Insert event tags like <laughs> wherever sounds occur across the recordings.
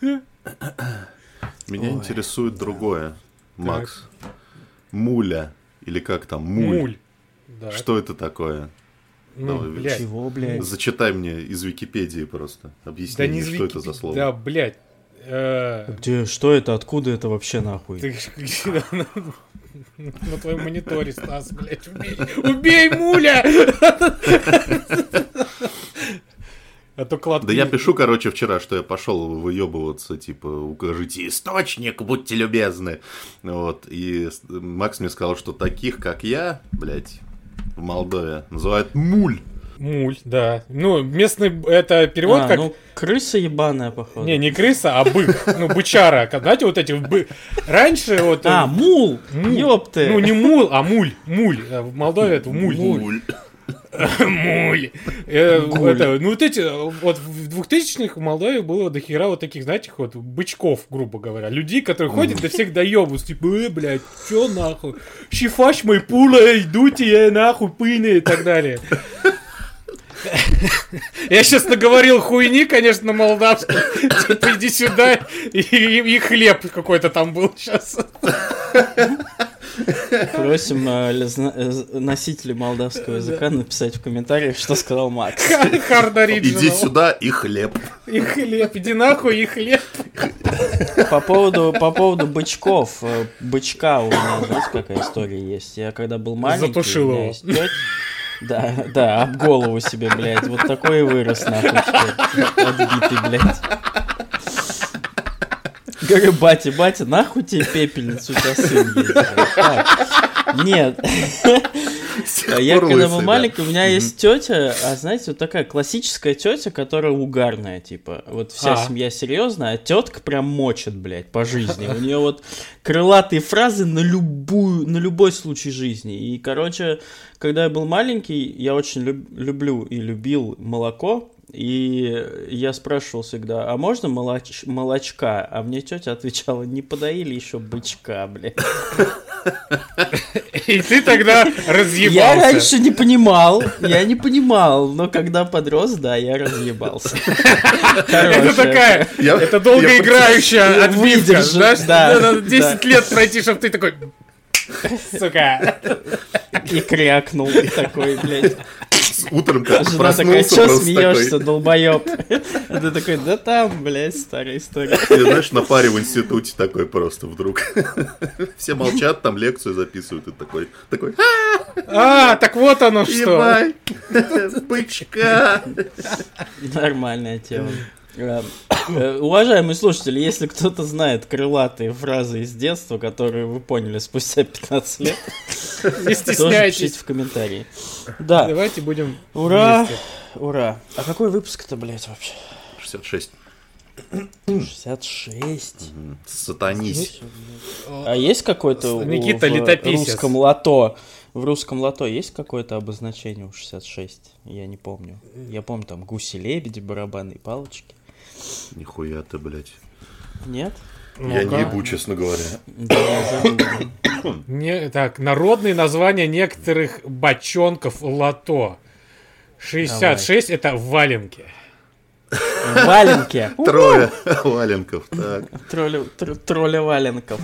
Меня интересует другое, Макс. Муля, или как там, муль. Муль. Да. Что это такое? Ну, Давай, блядь. Чего, блядь? Зачитай мне из Википедии просто. Объясни Да мне, не что звуки. это за слово. Да, блядь. Э, Где, что это, откуда это вообще нахуй? Ты на на твоем мониторе, Стас, блядь, убей. Убей муля! А то клад... Да я пишу, короче, вчера, что я пошел выебываться, типа, укажите источник, будьте любезны. Вот, и Макс мне сказал, что таких, как я, блядь, в Молдове называют муль. Муль, да. Ну, местный, это перевод А, как... ну, крыса ебаная, походу. Не, не крыса, а бык. Ну, бычара. Как, Знаете, вот эти бы... Раньше вот... э, А, мул! мул. Ёпты! Ну, не мул, а муль. Муль. А В Молдове это муль. Муль. <laughs> Муль. Э, это, ну, вот эти, вот в 2000-х в Молдове было до хера вот таких, знаете, вот бычков, грубо говоря. Людей, которые ходят, до всех доебываются. Типа, э, блядь, чё нахуй? Шифаш мой пула, идите, э, нахуй, пыны и так далее. <laughs> Я сейчас наговорил хуйни, конечно, на молдавском. Типа, иди сюда, и- и хлеб какой-то там был сейчас. <laughs> Просим э, э, носителей молдавского языка написать в комментариях, что сказал Макс. Иди сюда и хлеб. И хлеб, иди нахуй, и хлеб. По поводу, по поводу бычков. э, Бычка у меня, знаете, какая история есть? Я когда был маленький... Затушил его. Да, да, об голову себе, блядь. Вот такой и вырос, нахуй, теперь. Отбитый, блядь. Говорю, батя, батя, нахуй тебе пепельницу, у тебя сын есть. Нет. А Я когда был маленький, у меня есть тетя, а знаете, вот такая классическая тетя, которая угарная, типа. Вот вся А. семья серьезная, а тетка прям мочит, блядь, по жизни. У нее вот крылатые фразы на любую, на любой случай жизни. И, короче, когда я был маленький, я очень люб- люблю и любил молоко. И я спрашивал всегда, а можно молоч- молочка? А мне тетя отвечала, не подоили еще бычка, блядь. И ты тогда Я разъебался. раньше не понимал, я не понимал, но когда подрос, да, я разъебался. Это такая, Я- это я долгоиграющая отбивка, знаешь? да, Надо 10 да. лет пройти, чтобы ты такой... Сука. И крякнул, и такой, блядь. Утром как Жена такая, что смеешься, долбоеб? А <laughs> ты такой, да там, блядь, старая история. <laughs> Знаешь, на паре в институте такой просто вдруг. <laughs> Все молчат, там лекцию записывают, и такой, такой, А, так вот оно что. ебай, бычка. Нормальная тема. Э, <coughs> э, Уважаемые слушатели, если кто-то знает крылатые фразы из детства, которые вы поняли спустя 15 лет, <laughs> Не пишите стесняйтесь. в комментарии. Да, Давайте будем ура, вместе. ура. А какой выпуск-то, блядь, вообще? 66. 66. Сатанись. А есть какой-то Никита, в русском лото? В русском лото есть какое-то обозначение у 66? Я не помню. Я помню там гуси-лебеди, барабаны палочки. Нихуя ты, блядь. Нет? Я Ну-ка. не ебу, честно говоря. Я. Не, так, народные названия некоторых бочонков лото. 66 это валенки. Валенки. Трое валенков, так. Тролля, тр- тролля валенков.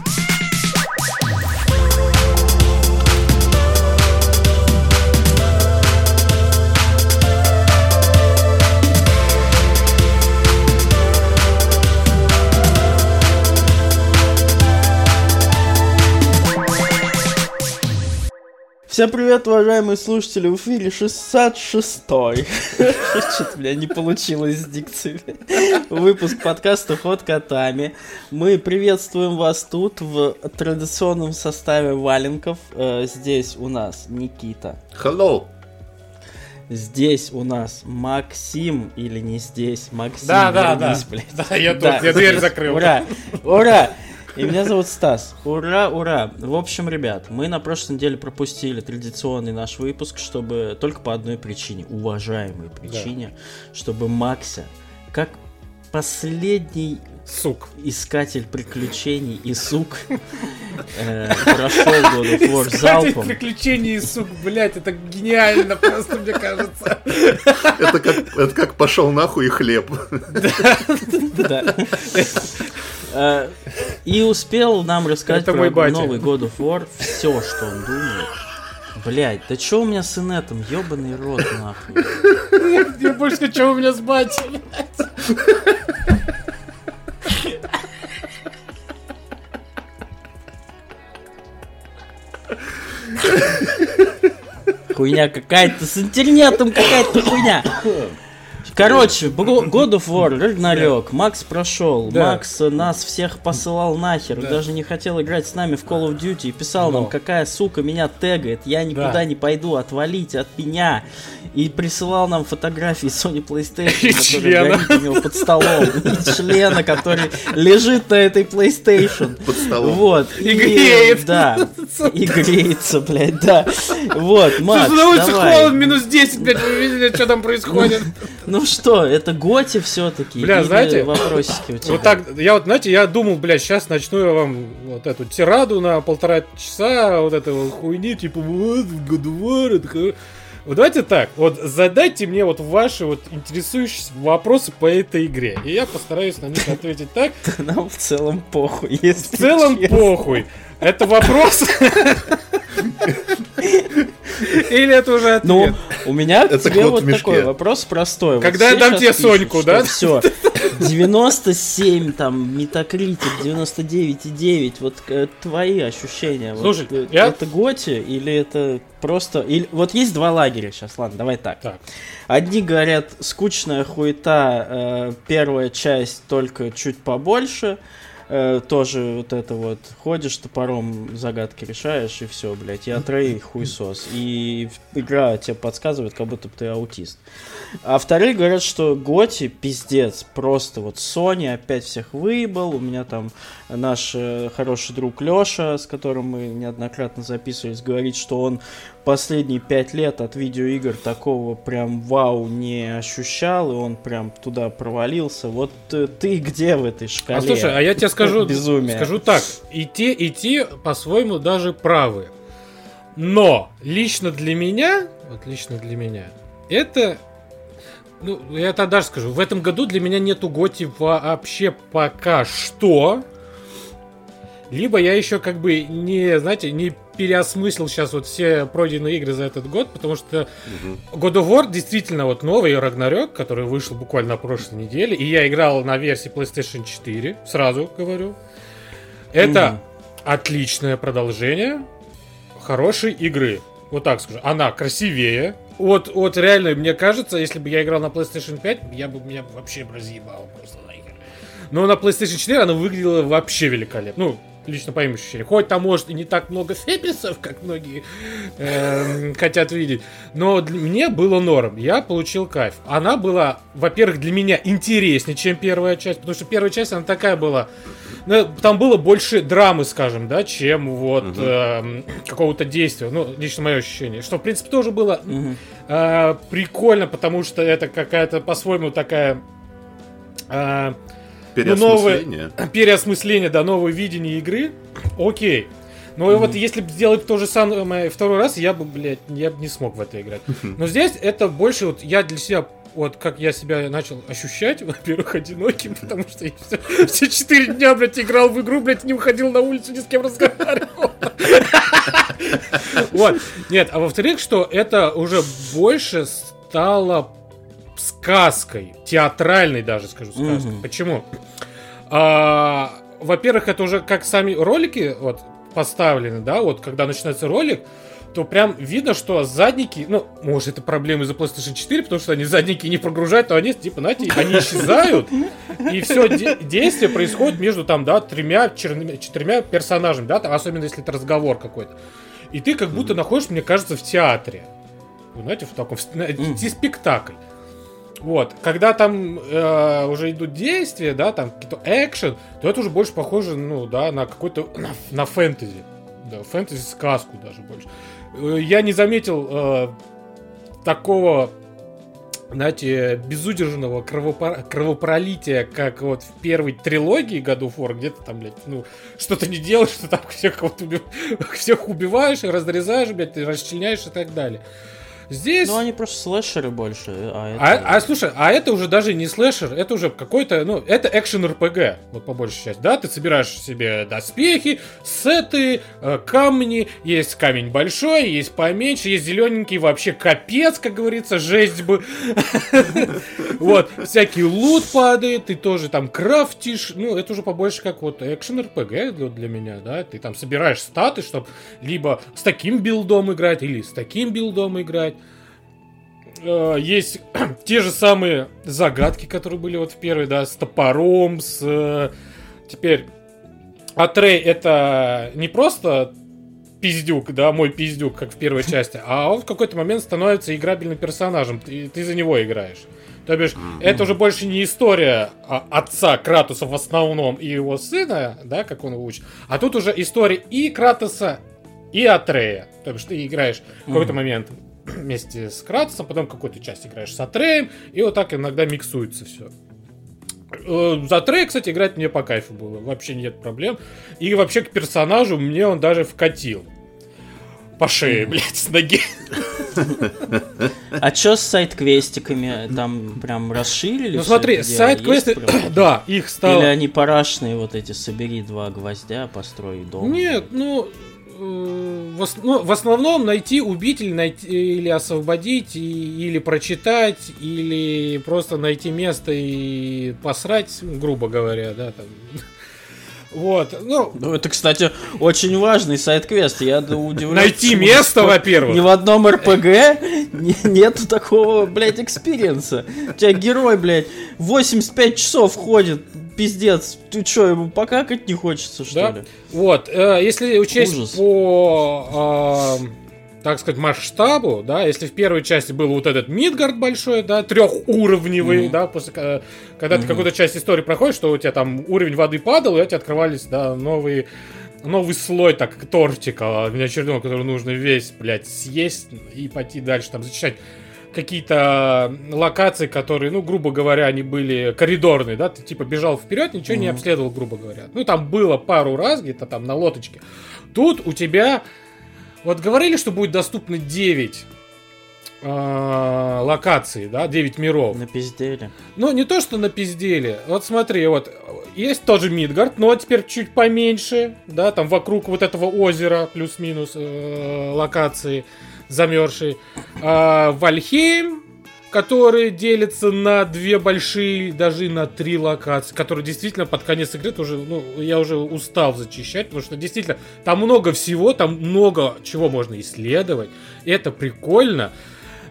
Всем привет, уважаемые слушатели, в эфире 66-й. Что-то у меня не получилось с дикцией. Выпуск подкаста «Ход котами». Мы приветствуем вас тут в традиционном составе валенков. Э, Здесь у нас Никита. Hello. Здесь у нас Максим, или не здесь, Максим, Да, да, вернись, да. блядь. Да, я тут, Да, я дверь закрыл. Ура! Ура! И меня зовут Стас. Ура, ура! В общем, ребят, мы на прошлой неделе пропустили традиционный наш выпуск, чтобы только по одной причине, уважаемой причине, чтобы Макся, как последний Сук. искатель приключений и сук <laughs> э, прошел God of War залпом. приключений и сук, блядь, это гениально просто, мне кажется. Это как, это как пошел нахуй и хлеб. <laughs> Да. <laughs> Э, И успел нам рассказать Это про новый God of War все, что он думает. Блять, да чё у меня с инетом? Ёбаный рот, нахуй. Я больше хочу, у меня с батей. Хуйня какая-то с интернетом, какая-то хуйня. Короче, God of War, <laughs> Рагнарёк, Макс прошел, Да. Макс нас всех посылал нахер, Да. даже не хотел играть с нами в Call of Duty и писал нам, какая сука меня тегает, я никуда Да. не пойду, отвалите от меня. И присылал нам фотографии Sony PlayStation, И горит у него под столом, <laughs> и члена, который лежит на этой PlayStation. Под столом. Вот. И греет. Да. <laughs> И греется, блядь, да. Вот, Макс, Слушай, на улице давай. холод, минус 10, блядь, вы видели, что там происходит? Ну что, это Готи все-таки? Бля, знаете, вопросики у тебя? Вот так, я вот, знаете, я думал, блядь, сейчас начну я вам вот эту тираду на полтора часа, вот этого хуйни, типа, вот, God это Вот давайте так, вот задайте мне вот ваши вот интересующие вопросы по этой игре, и я постараюсь на них ответить так. <laughs> Нам в целом похуй, если В целом честно. похуй. Это вопрос? <laughs> Или это уже ответ? Ну, у меня к Это тебе вот такой вопрос простой. Когда я дам тебе Соньку, да? Все. 97, там, метакритик, 99,9. Вот э, твои ощущения. Вот, Слушай, э, я- Это Готи или это просто... Или... Вот есть два лагеря сейчас, ладно, давай так. Так. Одни говорят, скучная хуета, э, первая часть только чуть побольше. Э, тоже вот это вот, ходишь топором, загадки решаешь, и все, блядь, я трей <laughs> хуесос. И игра тебе подсказывает, как будто бы ты аутист. А вторые говорят, что Готи пиздец, просто вот Sony опять всех выебал, у меня там наш э, хороший друг Леша, с которым мы неоднократно записывались, говорит, что он последние пять лет от видеоигр такого прям вау не ощущал, и он прям туда провалился. Вот э, ты где в этой шкале? А слушай, а я тебе скажу, <laughs> Безумие. скажу так, и те, и те по-своему даже правы. Но лично для меня, вот лично для меня, это, ну, я это даже скажу, в этом году для меня нету Готи вообще пока что. Либо я еще как бы не, знаете, не переосмыслил сейчас вот все пройденные игры за этот год, потому что God of War действительно вот новый Рагнарёк, который вышел буквально на прошлой неделе, и я играл на версии PlayStation 4, сразу говорю. Это Мгм. отличное продолжение хорошей игры. Вот так скажу. Она красивее. Вот, вот реально, мне кажется, если бы я играл на PlayStation 5, я бы меня вообще бы разъебал просто нахер. Но на PlayStation 4 она выглядела вообще великолепно. Ну, лично по моим ощущениям. Хоть там, может, и не так много феписов, как многие эм, хотят видеть. Но для мне было норм. Я получил кайф. Она была, во-первых, для меня интереснее, чем первая часть. Потому что первая часть, она такая была... ну, там было больше драмы, скажем, да, чем вот Мгм. эм, какого-то действия. Ну, лично мое ощущение. Что, в принципе, тоже было Мгм. э, прикольно, потому что это какая-то по-своему такая э, Переосмысление. <clears throat> переосмысление, да, новое видение игры. Окей. Но и вот если бы сделать то же самое второй раз, я бы, блядь, я бы не смог в это играть. Но здесь это больше вот я для себя вот как я себя начал ощущать, <laughs> во-первых, одиноким, <laughs> потому что я все, все четыре дня, блядь, играл в игру, блядь, не выходил на улицу, ни с кем разговаривал. <laughs> Вот. Нет, а во-вторых, что это уже больше стало сказкой, театральной даже, скажу, сказкой. Мгм. Почему? А, Во-первых, это уже как сами ролики вот поставлены, да, вот когда начинается ролик, то прям видно, что задники, ну, может, это проблемы из-за PlayStation 4, потому что они задники не прогружают, то они, типа, знаете, они <laughs> исчезают, и все действие происходит между там, да, тремя, черными, четырьмя персонажами, да, там, особенно если это разговор какой-то. И ты как будто находишься, мне кажется, в театре. Вы знаете, в таком, в- на- Мгм. те- спектакль. Вот, когда там э, уже идут действия, да, там какие-то экшен, то это уже больше похоже, ну, да, на какой-то, на, <clears throat> на фэнтези. Да, фэнтези-сказку даже больше. Э, Я не заметил э, такого знаете, безудержного кровопро- кровопролития, как вот в первой трилогии году фор, где ты там, блядь, ну, что-то не делаешь, что там всех, кого-то уби- <laughs> всех убиваешь, разрезаешь, блядь, расчленяешь и так далее. Здесь... Ну, они просто слэшеры больше, а это... А, а, слушай, а это уже даже не слэшер, это уже какой-то, ну, это экшен РПГ, вот по большей части, да, ты собираешь себе доспехи, сеты, э, камни, есть камень большой, есть поменьше, есть зелененький, вообще капец, как говорится, жесть бы. <laughs> Вот, всякий лут падает, ты тоже там крафтишь, ну, это уже побольше как вот экшен РПГ для меня, да, ты там собираешь статы, чтобы либо с таким билдом играть, или с таким билдом играть э, есть <clears throat> те же самые загадки, которые были вот в первой, да, с топором, с... э, теперь, Атрей это не просто пиздюк, да, мой пиздюк, как в первой <laughs> части, а он в какой-то момент становится играбельным персонажем, ты, ты за него играешь. То бишь, это уже больше не история отца Кратуса в основном и его сына, да, как он его учит, а тут уже история и Кратоса, и Атрея. То бишь, ты играешь в какой-то момент вместе с Кратосом, потом какую-то часть играешь с Атреем, и вот так иногда миксуется все. За Атрея, кстати, играть мне по кайфу было, вообще нет проблем. И вообще к персонажу мне он даже вкатил. По шее, блядь, с ноги. А чё с сайт-квестиками? Там прям расширили? Ну смотри, сайт-квесты, <clears throat> да, их Или стало... они парашные вот эти, собери два гвоздя, построй дом. Нет, ну, э, ну, в основном найти, убить или, найти, или освободить, и- или прочитать, или просто найти место и посрать, грубо говоря, да, там. Вот, ну, Ну, это, кстати, очень важный side quest. Я удивлен. найти место, ни во-первых. в одном РПГ не- нету такого, блядь, экспириенса. У тебя герой, блядь, 85 часов ходит, пиздец. Ты чё, ему покакать не хочется, что Да. ли? Вот, э, если учесть Ужас. по, э, так сказать, масштабу, да, если в первой части был вот этот Мидгард большой, да, трехуровневый, Мгм. да, после, ка- когда ты Мгм. какую-то часть истории проходишь, что у тебя там уровень воды падал, и у тебя открывались, да, новые новый слой, так, тортика очередного, который нужно весь, блядь, съесть и пойти дальше, там, зачищать какие-то локации, которые, ну, грубо говоря, они были коридорные, да, ты типа бежал вперед, ничего не Мгм. обследовал, грубо говоря. Ну, там было пару раз где-то там на лодочке. Тут у тебя, вот говорили, что будет доступно 9 э, локаций, да, 9 миров. На пиздели. Ну, не то, что на пиздели. Вот смотри, вот есть тоже Мидгард, но теперь чуть поменьше, да, там вокруг вот этого озера плюс-минус э, локации замерзшие. А, Вальхейм, который делится на две большие, даже на три локации, которые действительно под конец игры тоже, ну, я уже устал зачищать, потому что действительно там много всего, там много чего можно исследовать, это прикольно.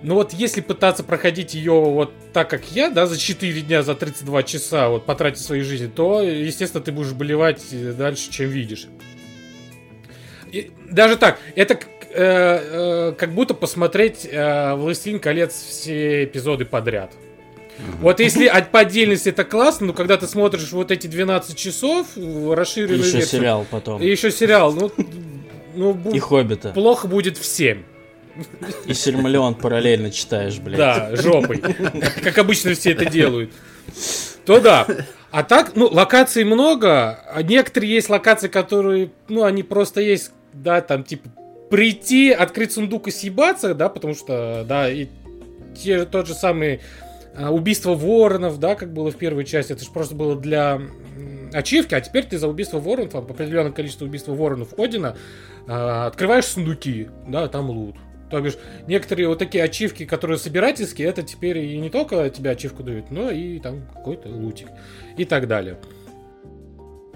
Но вот если пытаться проходить ее вот так, как я, да, за 4 дня, за 32 часа, вот потратить свою жизнь, то, естественно, ты будешь болевать э, дальше, чем видишь. И даже так, это э, э, как будто посмотреть э, «Властелин колец» все эпизоды подряд. Вот если от по отдельности это классно, но когда ты смотришь вот эти 12 часов, расширенную Еще версию, сериал потом. и еще сериал, ну, ну И Хоббита. плохо будет всем. И Сильмалион параллельно читаешь, блядь. Да, жопой. Как обычно все это делают. То да. А так, ну, локаций много. А некоторые есть локации, которые, ну, они просто есть, да, там, типа, прийти, открыть сундук и съебаться, да, потому что, да, и те, тот же самый а, убийство воронов, да, как было в первой части, это же просто было для ачивки, а теперь ты за убийство воронов, определенное количество убийств воронов Одина, а, открываешь сундуки, да, там лут. То бишь, некоторые вот такие ачивки, которые собирательские, это теперь и не только тебе ачивку дают, но и там какой-то лутик и так далее.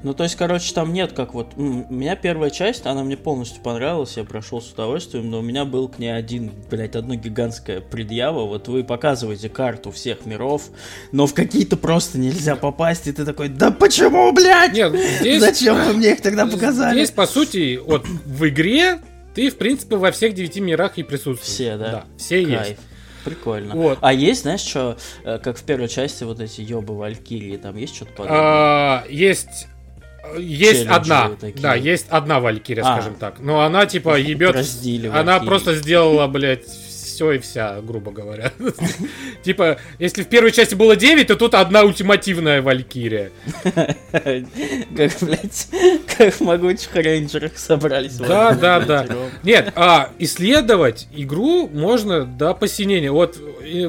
Ну, то есть, короче, там нет как вот... У меня первая часть, она мне полностью понравилась, я прошел с удовольствием, но у меня был к ней один, блядь, одно гигантское предъява. Вот вы показываете карту всех миров, но в какие-то просто нельзя попасть, и ты такой, да почему, блядь? Нет, ну, здесь, Зачем вы мне их тогда показали? здесь, по сути, вот в игре ты, в принципе, во всех девяти мирах и присутствуешь. Все, да? Да, все есть. Кайф. Прикольно. Вот. А есть, знаешь, что, как в первой части, вот эти ёбы Валькирии, там есть что-то подобное? А, есть есть Челленджи одна, такие. да, есть одна Валькирия, А. Скажем так. Но она типа ебет, она Валькирии. просто сделала, блядь, все и вся, грубо говоря. <laughs> Типа, если в первой части было 9, то тут одна ультимативная Валькирия. <laughs> Как, блядь, как в могучих рейнджерах собрались. Да, да, да. Нет, а исследовать игру можно до посинения. Вот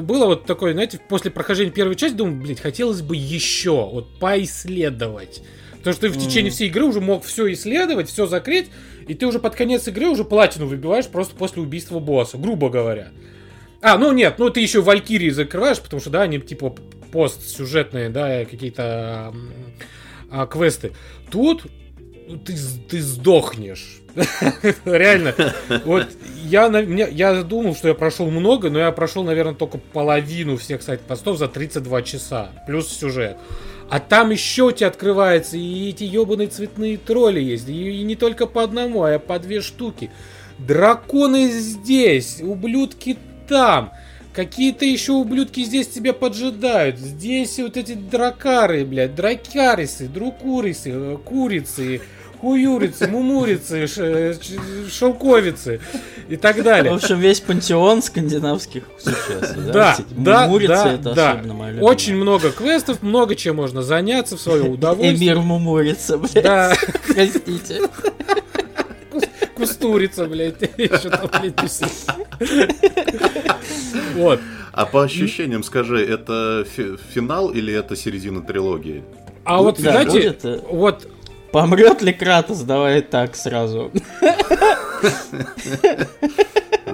было вот такое, знаете, после прохождения первой части, думаю, блядь, хотелось бы еще вот поисследовать. Потому что ты в течение всей игры уже мог все исследовать, все закрыть, и ты уже под конец игры уже платину выбиваешь просто после убийства босса, грубо говоря. А, ну нет, ну ты еще Валькирии закрываешь, потому что, да, они типа постсюжетные, да, какие-то а, квесты. Тут ты, ты сдохнешь. <laughs> Реально. Вот я, я думал, что я прошел много, но я прошел, наверное, только половину всех сайт-постов за 32 часа. Плюс сюжет. А там еще тебя открывается, и эти ебаные цветные тролли есть. И, и не только по одному, а по две штуки. Драконы здесь, ублюдки там. Какие-то еще ублюдки здесь тебя поджидают. Здесь вот эти дракары, блядь, дракарисы, друкурисы, э, курицы, хуюрицы, мумурицы, шелковицы и так далее. В общем, весь пантеон скандинавских существ. Да, да, да, да. да. Очень много квестов, много чем можно заняться в свое удовольствие. Эмир мумурица, блядь. Да. Простите. Кустурица, блядь. Еще там, блядь, Вот. А по ощущениям скажи, это финал или это середина трилогии? А вот, знаете, вот Помрет ли Кратос? Давай так сразу.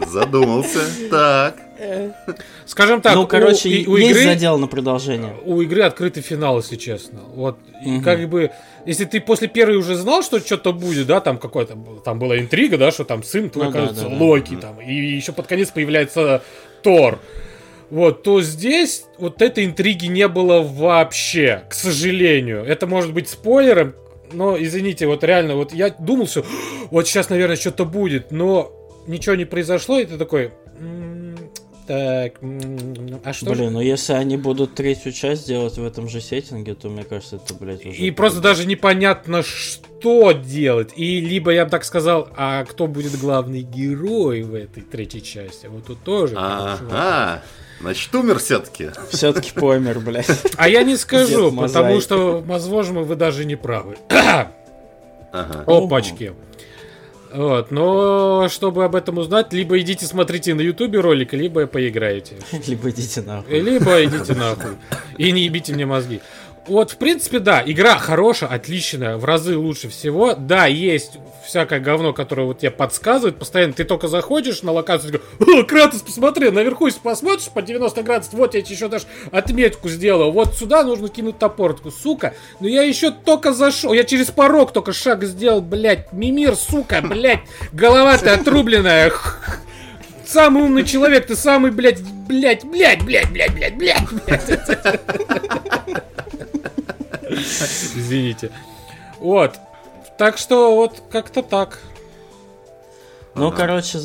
Задумался. Так. Скажем так, ну, короче, у, у есть игры, задел на продолжение. У игры открытый финал, если честно. Вот, угу. как бы, если ты после первой уже знал, что что-то будет, да, там какой-то, там была интрига, да, что там сын твой, ну, оказывается, да, да, Локи, да. там, и еще под конец появляется Тор. Вот, то здесь вот этой интриги не было вообще, к сожалению. Это может быть спойлером, но, извините, вот реально, вот я думал, что вот сейчас, наверное, что-то будет, но ничего не произошло, и ты такой... Так, а что Блин, же? ну если они будут третью часть делать в этом же сеттинге, то мне кажется, это, блядь, уже... И просто даже непонятно, что делать. И либо я бы так сказал, а кто будет главный герой в этой третьей части? Вот тут тоже. Ага. Значит, умер все-таки. Все-таки помер, блядь. А я не скажу, потому что, возможно, вы даже не правы. Ага. Опачки. Вот, но чтобы об этом узнать, либо идите смотрите на ютубе ролик, либо поиграете. <laughs> Либо идите нахуй. Либо идите нахуй. И не ебите мне мозги. Вот, в принципе, да, игра хорошая, отличная, в разы лучше всего. Да, есть всякое говно, которое вот тебе подсказывает постоянно. Ты только заходишь на локацию говоришь, о, Кратос, посмотри, наверху, если посмотришь по 90 градусов, вот я тебе еще даже отметку сделал. Вот сюда нужно кинуть топор. Такой, сука, ну я еще только зашел, я через порог только шаг сделал, блядь, мимир, сука, блядь, голова ты отрубленная. Самый умный человек, ты самый, блядь, блядь, блядь, блядь, блядь, блядь, блядь. <laughs> Извините. Вот. Так что вот как-то так. Ну, ага. короче,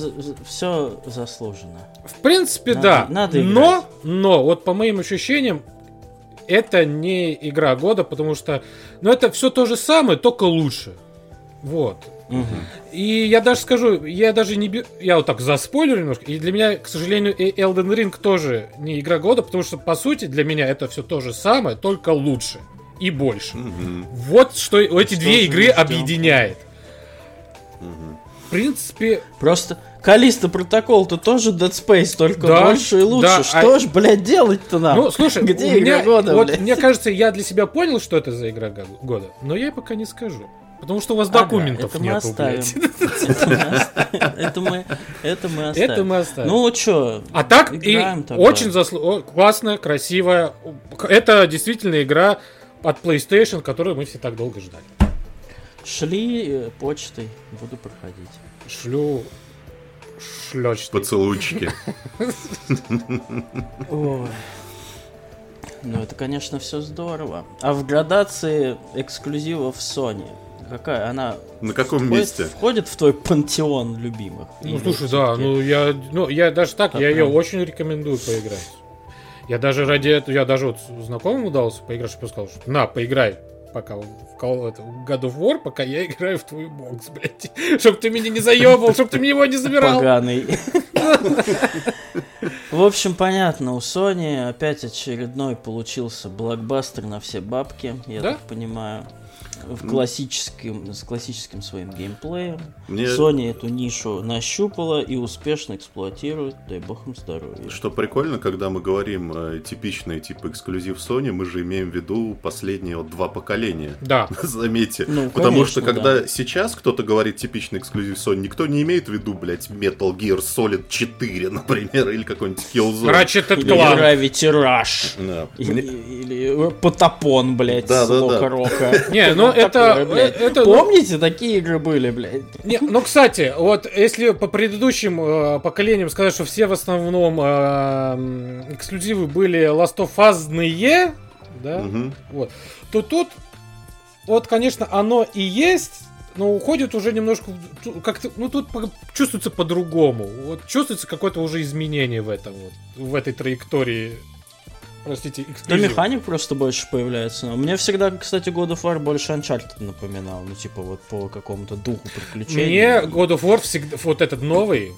все заслужено. В принципе, надо, да. Надо играть. но, но, вот по моим ощущениям, это не игра года, потому что, ну, это все то же самое, только лучше. Вот. Угу. И я даже скажу, я даже не... Я вот так заспойлерю немножко. И для меня, к сожалению, Elden Ring тоже не игра года, потому что, по сути, для меня это все то же самое, только лучше и больше. Угу. Вот что эти что две игры объединяет. Угу. В принципе... Просто Калиста протокол-то тоже Dead Space, только да, больше и лучше. Да, что а... ж, блядь, делать-то нам? Ну, слушай, где игра меня, года, вот, блядь? Мне кажется, я для себя понял, что это за игра года, но я пока не скажу. Потому что у вас ага, документов это нету, блядь. Это мы Это мы оставим. Это мы оставим. Ну, что? А так, и очень заслу... классная, красивая. Это действительно игра от PlayStation, которую мы все так долго ждали. Шли э, почтой, буду проходить. Шлю шлёчки. Поцелуйчики. <laughs> Ой. Ну, это, конечно, все здорово. А в градации эксклюзивов Sony, какая она на каком входит, месте входит в твой пантеон любимых ну слушай да ну я ну я даже так я ее очень рекомендую поиграть я даже ради этого, я даже вот знакомому удался поиграть, чтобы сказал, что на, поиграй, пока в, это, в God of War, пока я играю в твой бокс, блядь. <laughs> Чтоб ты меня не заебал, чтоб ты мне его не забирал. Поганый. <laughs> В общем, понятно, у Sony опять очередной получился блокбастер на все бабки, я Да? так понимаю. В классическим, с классическим своим геймплеем. Мне- Sony эту нишу нащупала и успешно эксплуатирует, дай бог им здоровья. Что прикольно, когда мы говорим э, типичный типа эксклюзив Sony, мы же имеем в виду последние вот два поколения. Да. <laughs> Заметьте. Ну, Потому конечно, что когда да. сейчас кто-то говорит типичный эксклюзив Sony, никто не имеет в виду, блядь, Metal Gear Solid 4, <laughs> например, или какой-нибудь Killzone. Ratchet Или Clank. Gravity Rush. Да. Или, Мне- или, Потапон, блядь, Да, с да, Рока. Не, ну это- Такое, блядь. это- Помните, такие игры были, блядь? Не, ну, кстати, вот если по предыдущим э, поколениям сказать, что все в основном э, эксклюзивы были Last of Us-ные, да, Мгм. вот, то тут, вот, конечно, оно и есть, но уходит уже немножко, как-то, ну, тут чувствуется по-другому. Вот чувствуется какое-то уже изменение в этом, вот, в этой траектории, простите, Да эксклюзива. механик просто больше появляется. Мне всегда, кстати, God of War больше Uncharted напоминал. Ну, типа, вот по какому-то духу приключений. Мне God of War всегда, вот этот новый,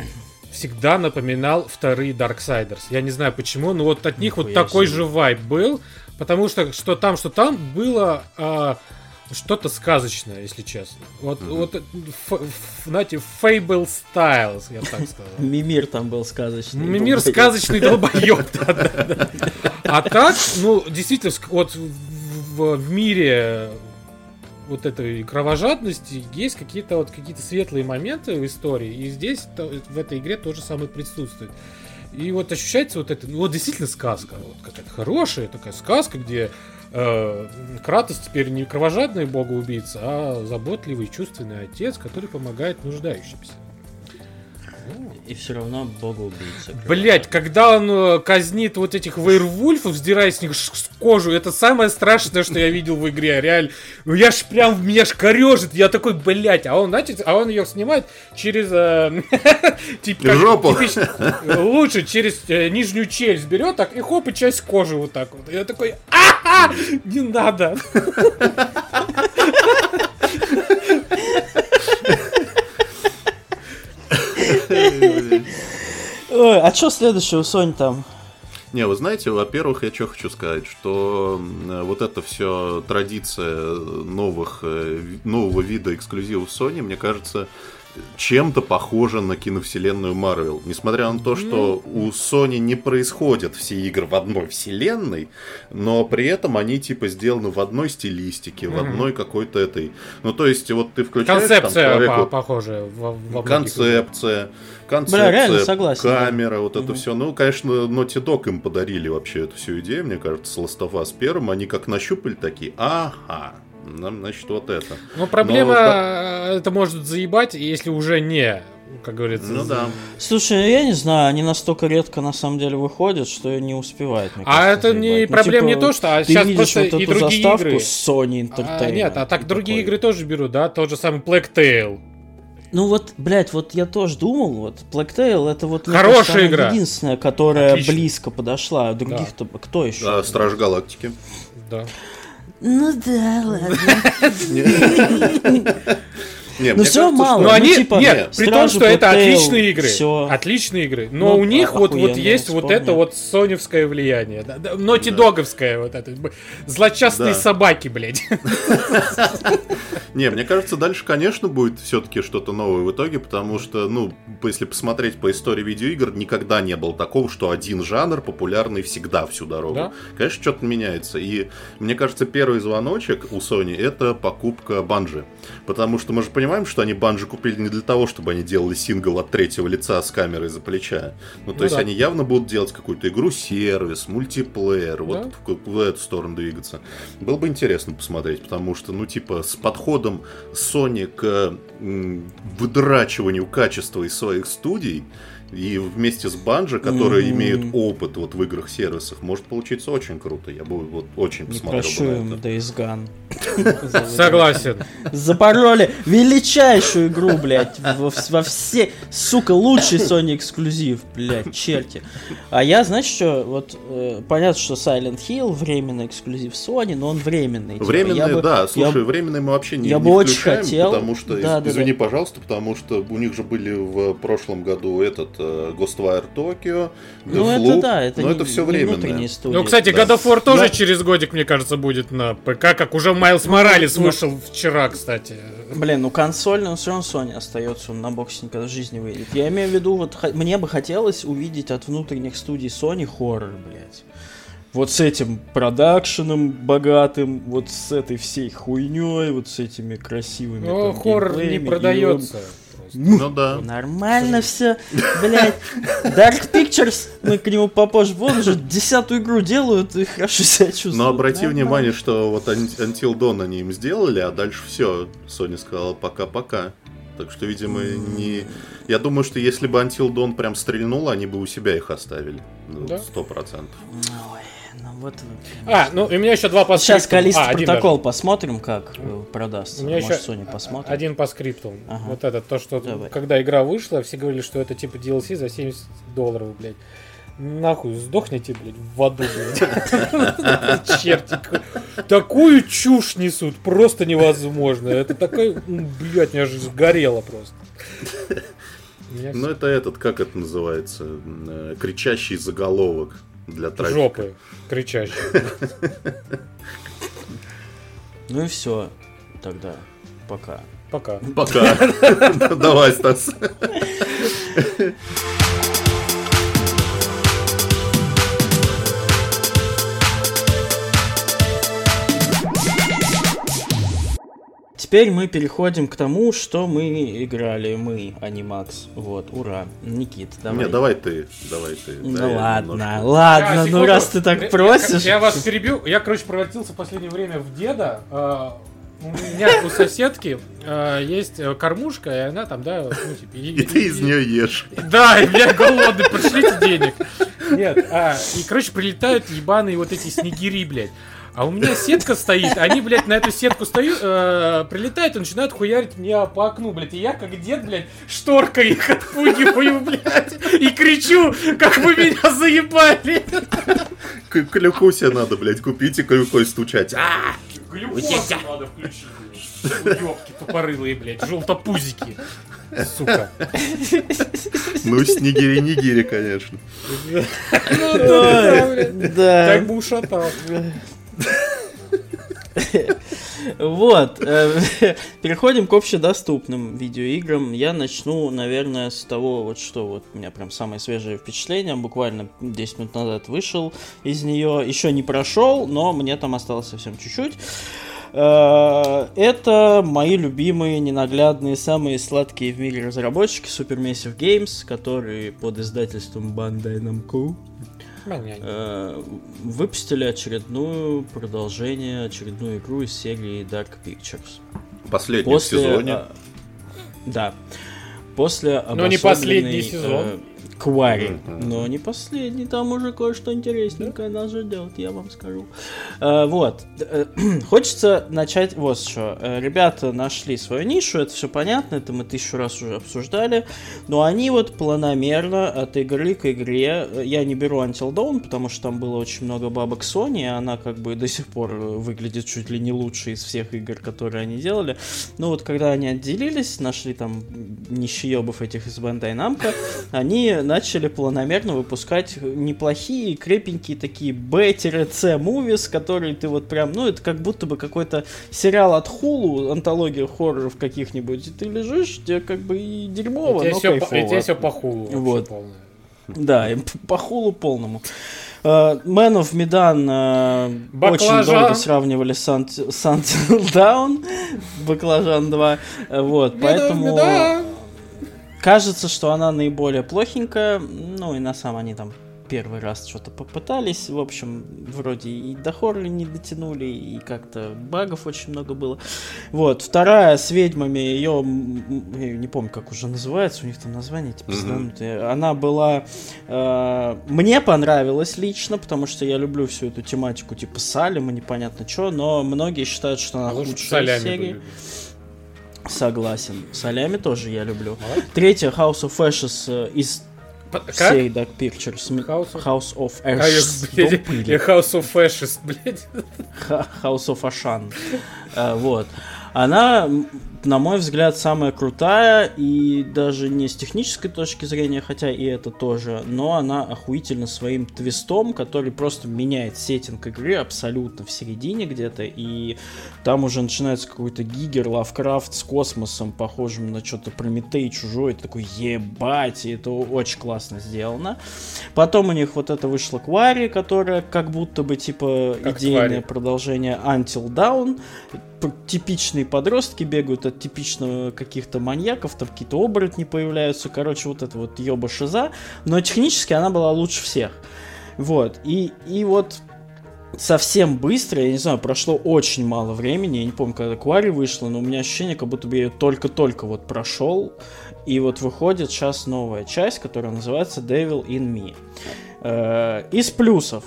всегда напоминал вторые Darksiders. Я не знаю почему, но вот от них вот Нихуя такой себе. же вайб был, потому что что там, что там было а, что-то сказочное, если честно. Вот, вот ф- ф- знаете, Fable Styles, я бы так сказал. <laughs> Мимир там был сказочный. Мир долбоёб. сказочный долбоеб, да, да, да. <laughs> А так, ну, действительно, вот в, мире вот этой кровожадности есть какие-то вот какие-то светлые моменты в истории, и здесь в этой игре тоже самое присутствует. И вот ощущается вот это, ну, вот действительно сказка, вот какая-то хорошая такая сказка, где э, Кратос теперь не кровожадный бога-убийца, а заботливый, чувственный отец, который помогает нуждающимся. И все равно бога-убийца. Блять, когда он э, казнит вот этих вейрвульфов, сдирая с них кожу, это самое страшное, что я видел в игре, реально. Ну я ж прям, меня ж корежит, я такой, блять, а он, знаете, а он ее снимает через... э, <laughs> типа, Жопу. лучше через э, нижнюю челюсть берет, так, и хоп, и часть кожи вот так вот. Я такой, а не надо. <laughs> <laughs> Ой, а что следующее у Sony там? Не, вы знаете, во-первых, я что хочу сказать, что м, вот эта все традиция новых, э, нового вида эксклюзивов Sony, мне кажется, чем-то похожа на киновселенную Marvel. Несмотря на то, что у Sony не происходят все игры в одной вселенной, но при этом они типа сделаны в одной стилистике, в одной какой-то этой... Ну, то есть, вот ты включаешь... там Концепция человек по- вот похожая во, во концепция, концепция, Бля, реально согласен, да. камера, вот это Мгм. все. Ну, конечно, Naughty Dog им подарили вообще эту всю идею, мне кажется, с Last of Us первым. Они как нащупали такие, ага, нам, значит, вот это. Но проблема, Но, да. э, это может заебать, если уже не, как говорится. Ну да. Слушай, я не знаю, они настолько редко на самом деле выходят, что не успевают. мне А кажется, это не заебать. Ну, проблема типа, не то, что а ты сейчас видишь просто вот и эту другие заставку игры. Sony А, Entertainment. нет, а так другие такой. игры тоже берут, да, тот же самый Black Tail. Ну вот, блядь, вот я тоже думал, вот Black Tail это вот Хорошая кажется, игра. единственная, которая Отлично. близко подошла. А других-то кто еще? А, Страж Галактики. Да. Ну да, ладно. <laughs> Не, Ну всё кажется, мало. что- Но ну, они, типа, нет, при том, что это отличные игры. всё. Отличные игры. Но Ну, у них вот, вот есть вот это вот соневское влияние. Да, да, Naughty Да. Вот это. Злочастные Да. собаки, блядь. <laughs> Не, мне кажется, дальше, конечно, будет все-таки что-то новое в итоге, потому что, ну, если посмотреть по истории видеоигр, никогда не было такого, что один жанр популярный всегда всю дорогу. Да. Конечно, что-то меняется. И мне кажется, первый звоночек у Sony это покупка банжи. Потому что мы же понимаем, что они банжи купили не для того, чтобы они делали сингл от третьего лица с камерой за плеча. Ну, то Ну есть да. они явно будут делать какую-то игру-сервис, мультиплеер, Да. вот в, в эту сторону двигаться. Было бы интересно посмотреть, потому что, ну, типа, с подходом Sony к м, выдрачиванию качества из своих студий и вместе с Банжи, которые Мгм. имеют опыт вот в играх-сервисах, может получиться очень круто. Я бы вот очень Не посмотрел прошу бы на им это. Days <laughs> Gone. Согласен. Запороли величайшую игру, блядь, во, вс- во все, сука, лучший Sony эксклюзив, блядь, черти. А я, знаешь что, вот э, понятно, что Silent Hill временный эксклюзив Sony, но он временный. Типа, бы- да, я слушай, временные мы вообще не, я не бы очень включаем, хотел. потому что, Да, да, извини, да. пожалуйста, потому что у них же были в прошлом году этот Ghostwire Tokyo, Ну Deathloop, это да, это но не, это все студии. Ну, кстати, Да. God of War тоже Да. через годик, мне кажется, будет на ПК, как уже Майлз Моралес вышел вчера, кстати. Блин, ну консольный, он все равно Sony остается, он на боксе никогда в жизни выйдет. Я имею в виду, вот мне бы хотелось увидеть от внутренних студий Sony хоррор, блядь. Вот с этим продакшеном богатым, вот с этой всей хуйней, вот с этими красивыми. Ну, там хоррор не продается. Ну да. Нормально все, блядь. Dark Pictures, мы к нему попозже, вон уже десятую игру делают и хорошо себя чувствуют. Но обрати Нормально. внимание, что вот Until Dawn они им сделали, а дальше все. Sony сказала пока-пока. Так что, видимо, не... Я думаю, что если бы Until Dawn прям стрельнул, они бы у себя их оставили. Ну. Сто процентов. Ой, ну вот... А, ну и у меня еще два по Сейчас. Калист А, протокол посмотрим, как э, У продастся. меня Может, еще Sony посмотрим. Один по скрипту. Ага. Вот это то, что Давай. когда игра вышла, все говорили, что это типа DLC за 70 долларов, блядь. Нахуй, сдохните, блядь, в аду, блядь. <laughs> Черти. Такую чушь несут, просто невозможно. Это такая, м, блядь, меня же сгорело просто. Ну, это этот, как это называется? Э, Кричащий заголовок для трафика. жопы кричащие. <laughs> Ну и все. Тогда. Пока. Пока. Пока. <laughs> Давай, Стас. <laughs> Теперь мы переходим к тому, что мы играли. Мы, а не Макс. Вот, ура. Никит, давай. Не, давай ты. Давай ты. Ну Да, ладно, немножко- ладно, ну секунду. раз ты так Я- просишь. Я, я вас перебью. Я, короче, превратился в последнее время в деда. А, У меня у соседки а, есть э, кормушка, и она там, да, ну, типа... И ты из нее ешь. Да, и я голодный, пришлите денег. Нет, а, и, короче, прилетают ебаные вот эти снегири, блядь. А у меня сетка стоит, они, блядь, на эту сетку стою, э, прилетают и начинают хуярить мне по окну, блядь. И я, как дед, блядь, шторкой их отпугиваю, блядь. И кричу, как вы меня заебали. К- Клюку себе надо, блядь, купить и клюкой стучать. А! Глюкозу надо включить, блядь. Ёбки тупорылые, блядь, желтопузики. Сука. Ну, снегири-нигири, конечно. Ну да, блядь. Да. Как бы ушатал. Вот, э, <laughs> переходим к общедоступным видеоиграм. Я начну, наверное, с того, вот что вот у меня прям самое свежее впечатление. Буквально 10 минут назад вышел из нее. Еще не прошел, но мне там осталось совсем чуть-чуть. Э, Это мои любимые, ненаглядные, самые сладкие в мире разработчики Supermassive Games, которые под издательством Bandai Namco Понятно. э, выпустили очередную продолжение, очередную игру из серии Dark Pictures. Последний в сезоне. а, да. После Но не обособленной, последний сезон. Квари. Мгм. Но не последний, там уже кое-что интересненькое нас ждет, я вам скажу. Э, вот. Э, <clears throat> Хочется начать вот с чего. Э, Ребята нашли свою нишу, это все понятно, это мы тысячу раз уже обсуждали. Но они вот планомерно от игры к игре, я не беру Until Dawn, потому что там было очень много бабок Sony, и она как бы до сих пор выглядит чуть ли не лучше из всех игр, которые они делали. Ну вот когда они отделились, нашли там нищеебов этих из Bandai Namco, они начали планомерно выпускать неплохие, крепенькие такие B-C movies, которые ты вот прям, ну это как будто бы какой-то сериал от Hulu, антология хорроров каких-нибудь, и ты лежишь, тебе как бы и дерьмово, И но по- кайфово. и тебе все по хулу. Вот. полное. Да, и по хулу полному. Э, Man of Medan э, очень долго сравнивали с Until Down, Баклажан 2, э, вот, поэтому Да. Кажется, что она наиболее плохенькая, ну и на самом они там первый раз что-то попытались, в общем, вроде и до хоррора не дотянули, и как-то багов очень много было. Вот, вторая с ведьмами, ее, я не помню, как уже называется, у них там название, типа, сданутые. Она была, э, мне понравилась лично, потому что я люблю всю эту тематику, типа, Салема, непонятно что, но многие считают, что она А солями серии. были. Согласен. Солями тоже я люблю. Молодец. Третья House of Ashes э, из Как? серии Dark Pictures. House of- House of А, я, Ashes. блядь, я. House of Ashes, блядь. House of Ashan. Э, Вот. Она на мой взгляд, самая крутая, и даже не с технической точки зрения, хотя и это тоже, но она охуительно своим твистом, который просто меняет сеттинг игры абсолютно в середине где-то, и там уже начинается какой-то гигер, лавкрафт с космосом, похожим на что-то Прометей чужой, такой ебать, и это очень классно сделано. Потом у них вот это вышло Квари, которая как будто бы типа Как идейное Квари. продолжение Until Dawn, п- типичные подростки бегают от типичного каких-то маньяков, там какие-то оборотни появляются, короче, вот это вот ёба шиза, но технически она была лучше всех. Вот, и, и вот совсем быстро, я не знаю, прошло очень мало времени, я не помню, когда Квари вышла, но у меня ощущение, как будто бы я ее только-только вот прошел, и вот выходит сейчас новая часть, которая называется Devil in Me. Э, Из плюсов.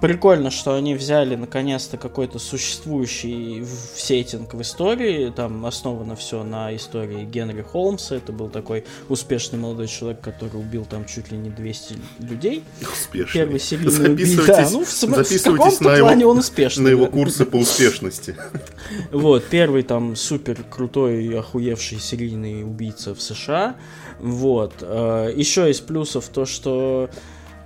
Прикольно, что они взяли наконец-то какой-то существующий в- сеттинг в истории. Там основано все на истории Генри Холмса. Это был такой успешный молодой человек, который убил там чуть ли не 200 людей. Успешный. Первый серийный убийца. Да, ну, в, в записывайтесь каком-то на его, плане он успешный. на его да. курсы по успешности. <laughs> Вот, первый там супер крутой охуевший серийный убийца в США. Вот. э, Еще из плюсов то, что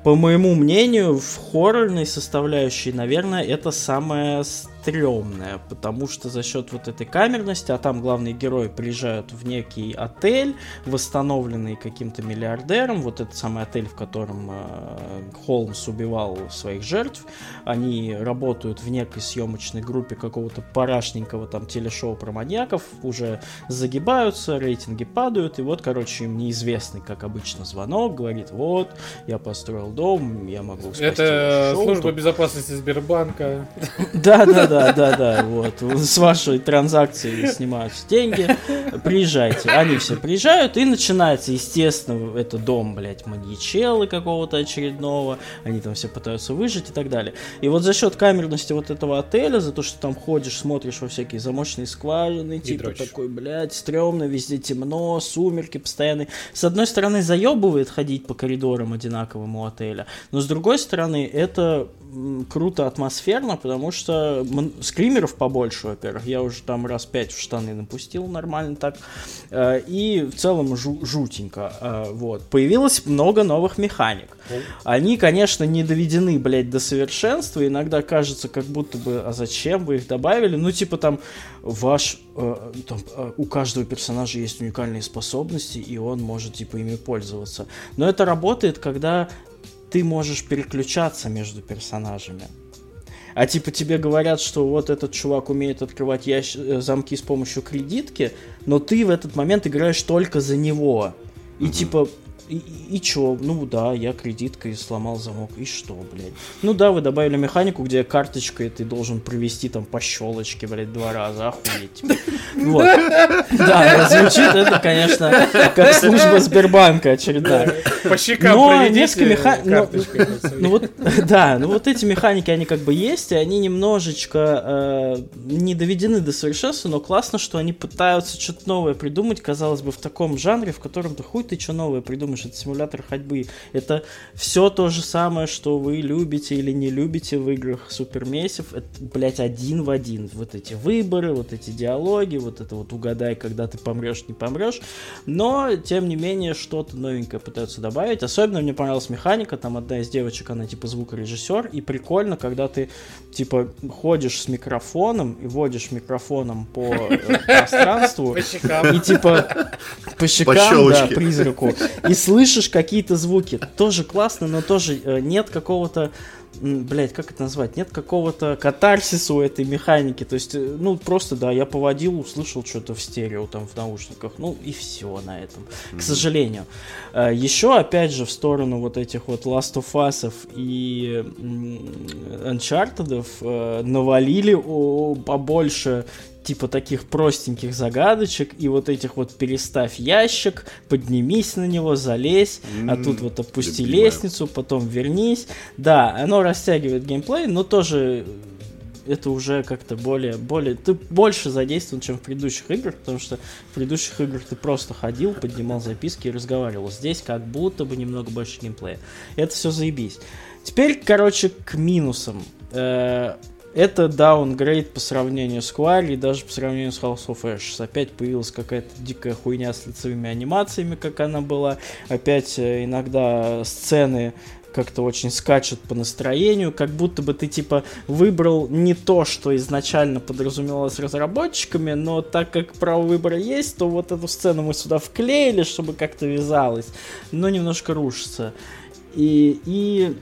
по моему мнению, в хоррорной составляющей, наверное, это самое стрёмное, потому что за счет вот этой камерности, а там главные герои приезжают в некий отель, восстановленный каким-то миллиардером, вот этот самый отель, в котором э, Холмс убивал своих жертв, они работают в некой съемочной группе какого-то парашненького там телешоу про маньяков, уже загибаются, рейтинги падают, и вот, короче, им неизвестный, как обычно, звонок, говорит, вот, я построил дом, я могу спасти Это шоу, служба тут безопасности Сбербанка. да, да, да, да, да, вот. С вашей транзакции снимаются деньги. Приезжайте. Они все приезжают, и начинается, естественно, это дом, блядь, маньячелы какого-то очередного. Они там все пытаются выжить и так далее. И вот за счет камерности вот этого отеля, за то, что там ходишь, смотришь во всякие замочные скважины, типа дрочишь. такой, блядь, стрёмно, везде темно, сумерки постоянные. С одной стороны, заебывает ходить по коридорам одинаковым у отеля, но с другой стороны, это круто атмосферно, потому что скримеров побольше, во-первых. Я уже там раз пять в штаны напустил нормально так. Э, И в целом жу- жутенько. Э, Вот. Появилось много новых механик. Они, конечно, не доведены, блядь, до совершенства. Иногда кажется, как будто бы, а зачем вы их добавили? Ну, типа там, ваш, э, там, у каждого персонажа есть уникальные способности, и он может, типа, ими пользоваться. Но это работает, когда ты можешь переключаться между персонажами. А типа тебе говорят, что вот этот чувак умеет открывать ящ- э, замки с помощью кредитки, но ты в этот момент играешь только за него. И типа, и, и, и чё? Ну да, я кредиткой сломал замок. И что, блядь? Ну да, вы добавили механику, где карточкой ты должен провести там по щелочке, блядь, два раза. Охуеть. Вот. Да, звучит это, конечно, как служба Сбербанка очередная. По щекам Но несколько меха- но- карточкой. <laughs> Ну вот, да, ну вот эти механики, они как бы есть, и они немножечко э, не доведены до совершенства, но классно, что они пытаются что-то новое придумать, казалось бы, в таком жанре, в котором да хуй ты что новое придумаешь, это симулятор ходьбы. Это все то же самое, что вы любите или не любите в играх Супер Месив. Это, блядь, один в один. Вот эти выборы, вот эти диалоги, вот это вот угадай, когда ты помрешь, не помрешь. Но, тем не менее, что-то новенькое пытаются добавить. Особенно мне понравилась механика. Там одна из девочек, она типа звукорежиссер. И прикольно, когда ты типа ходишь с микрофоном и водишь микрофоном по э, пространству. И типа по щекам, да, щелочке. призраку. И слышишь какие-то звуки. Тоже классно, но тоже э, нет какого-то Блять, как это назвать? Нет какого-то катарсиса у этой механики. То есть, э, ну, просто, да, я поводил, услышал что-то в стерео там в наушниках. Ну, и все на этом. К сожалению. Еще, опять же, в сторону вот этих вот Last of Us и Uncharted э, навалили побольше типа таких простеньких загадочек и вот этих вот переставь ящик, поднимись на него, залезь, а тут вот опусти любимая. лестницу, потом вернись. Да, оно растягивает геймплей, но тоже это уже как-то более, более, ты больше задействован, чем в предыдущих играх, потому что в предыдущих играх ты просто ходил, поднимал записки и разговаривал. Здесь как будто бы немного больше геймплея. Это все заебись. Теперь, короче, к минусам. Это даунгрейд по сравнению с Quarry и даже по сравнению с House of Ashes. Опять появилась какая-то дикая хуйня с лицевыми анимациями, как она была. Опять э, иногда сцены как-то очень скачут по настроению, как будто бы ты типа выбрал не то, что изначально подразумевалось разработчиками, но так как право выбора есть, то вот эту сцену мы сюда вклеили, чтобы как-то вязалось, но немножко рушится. И, и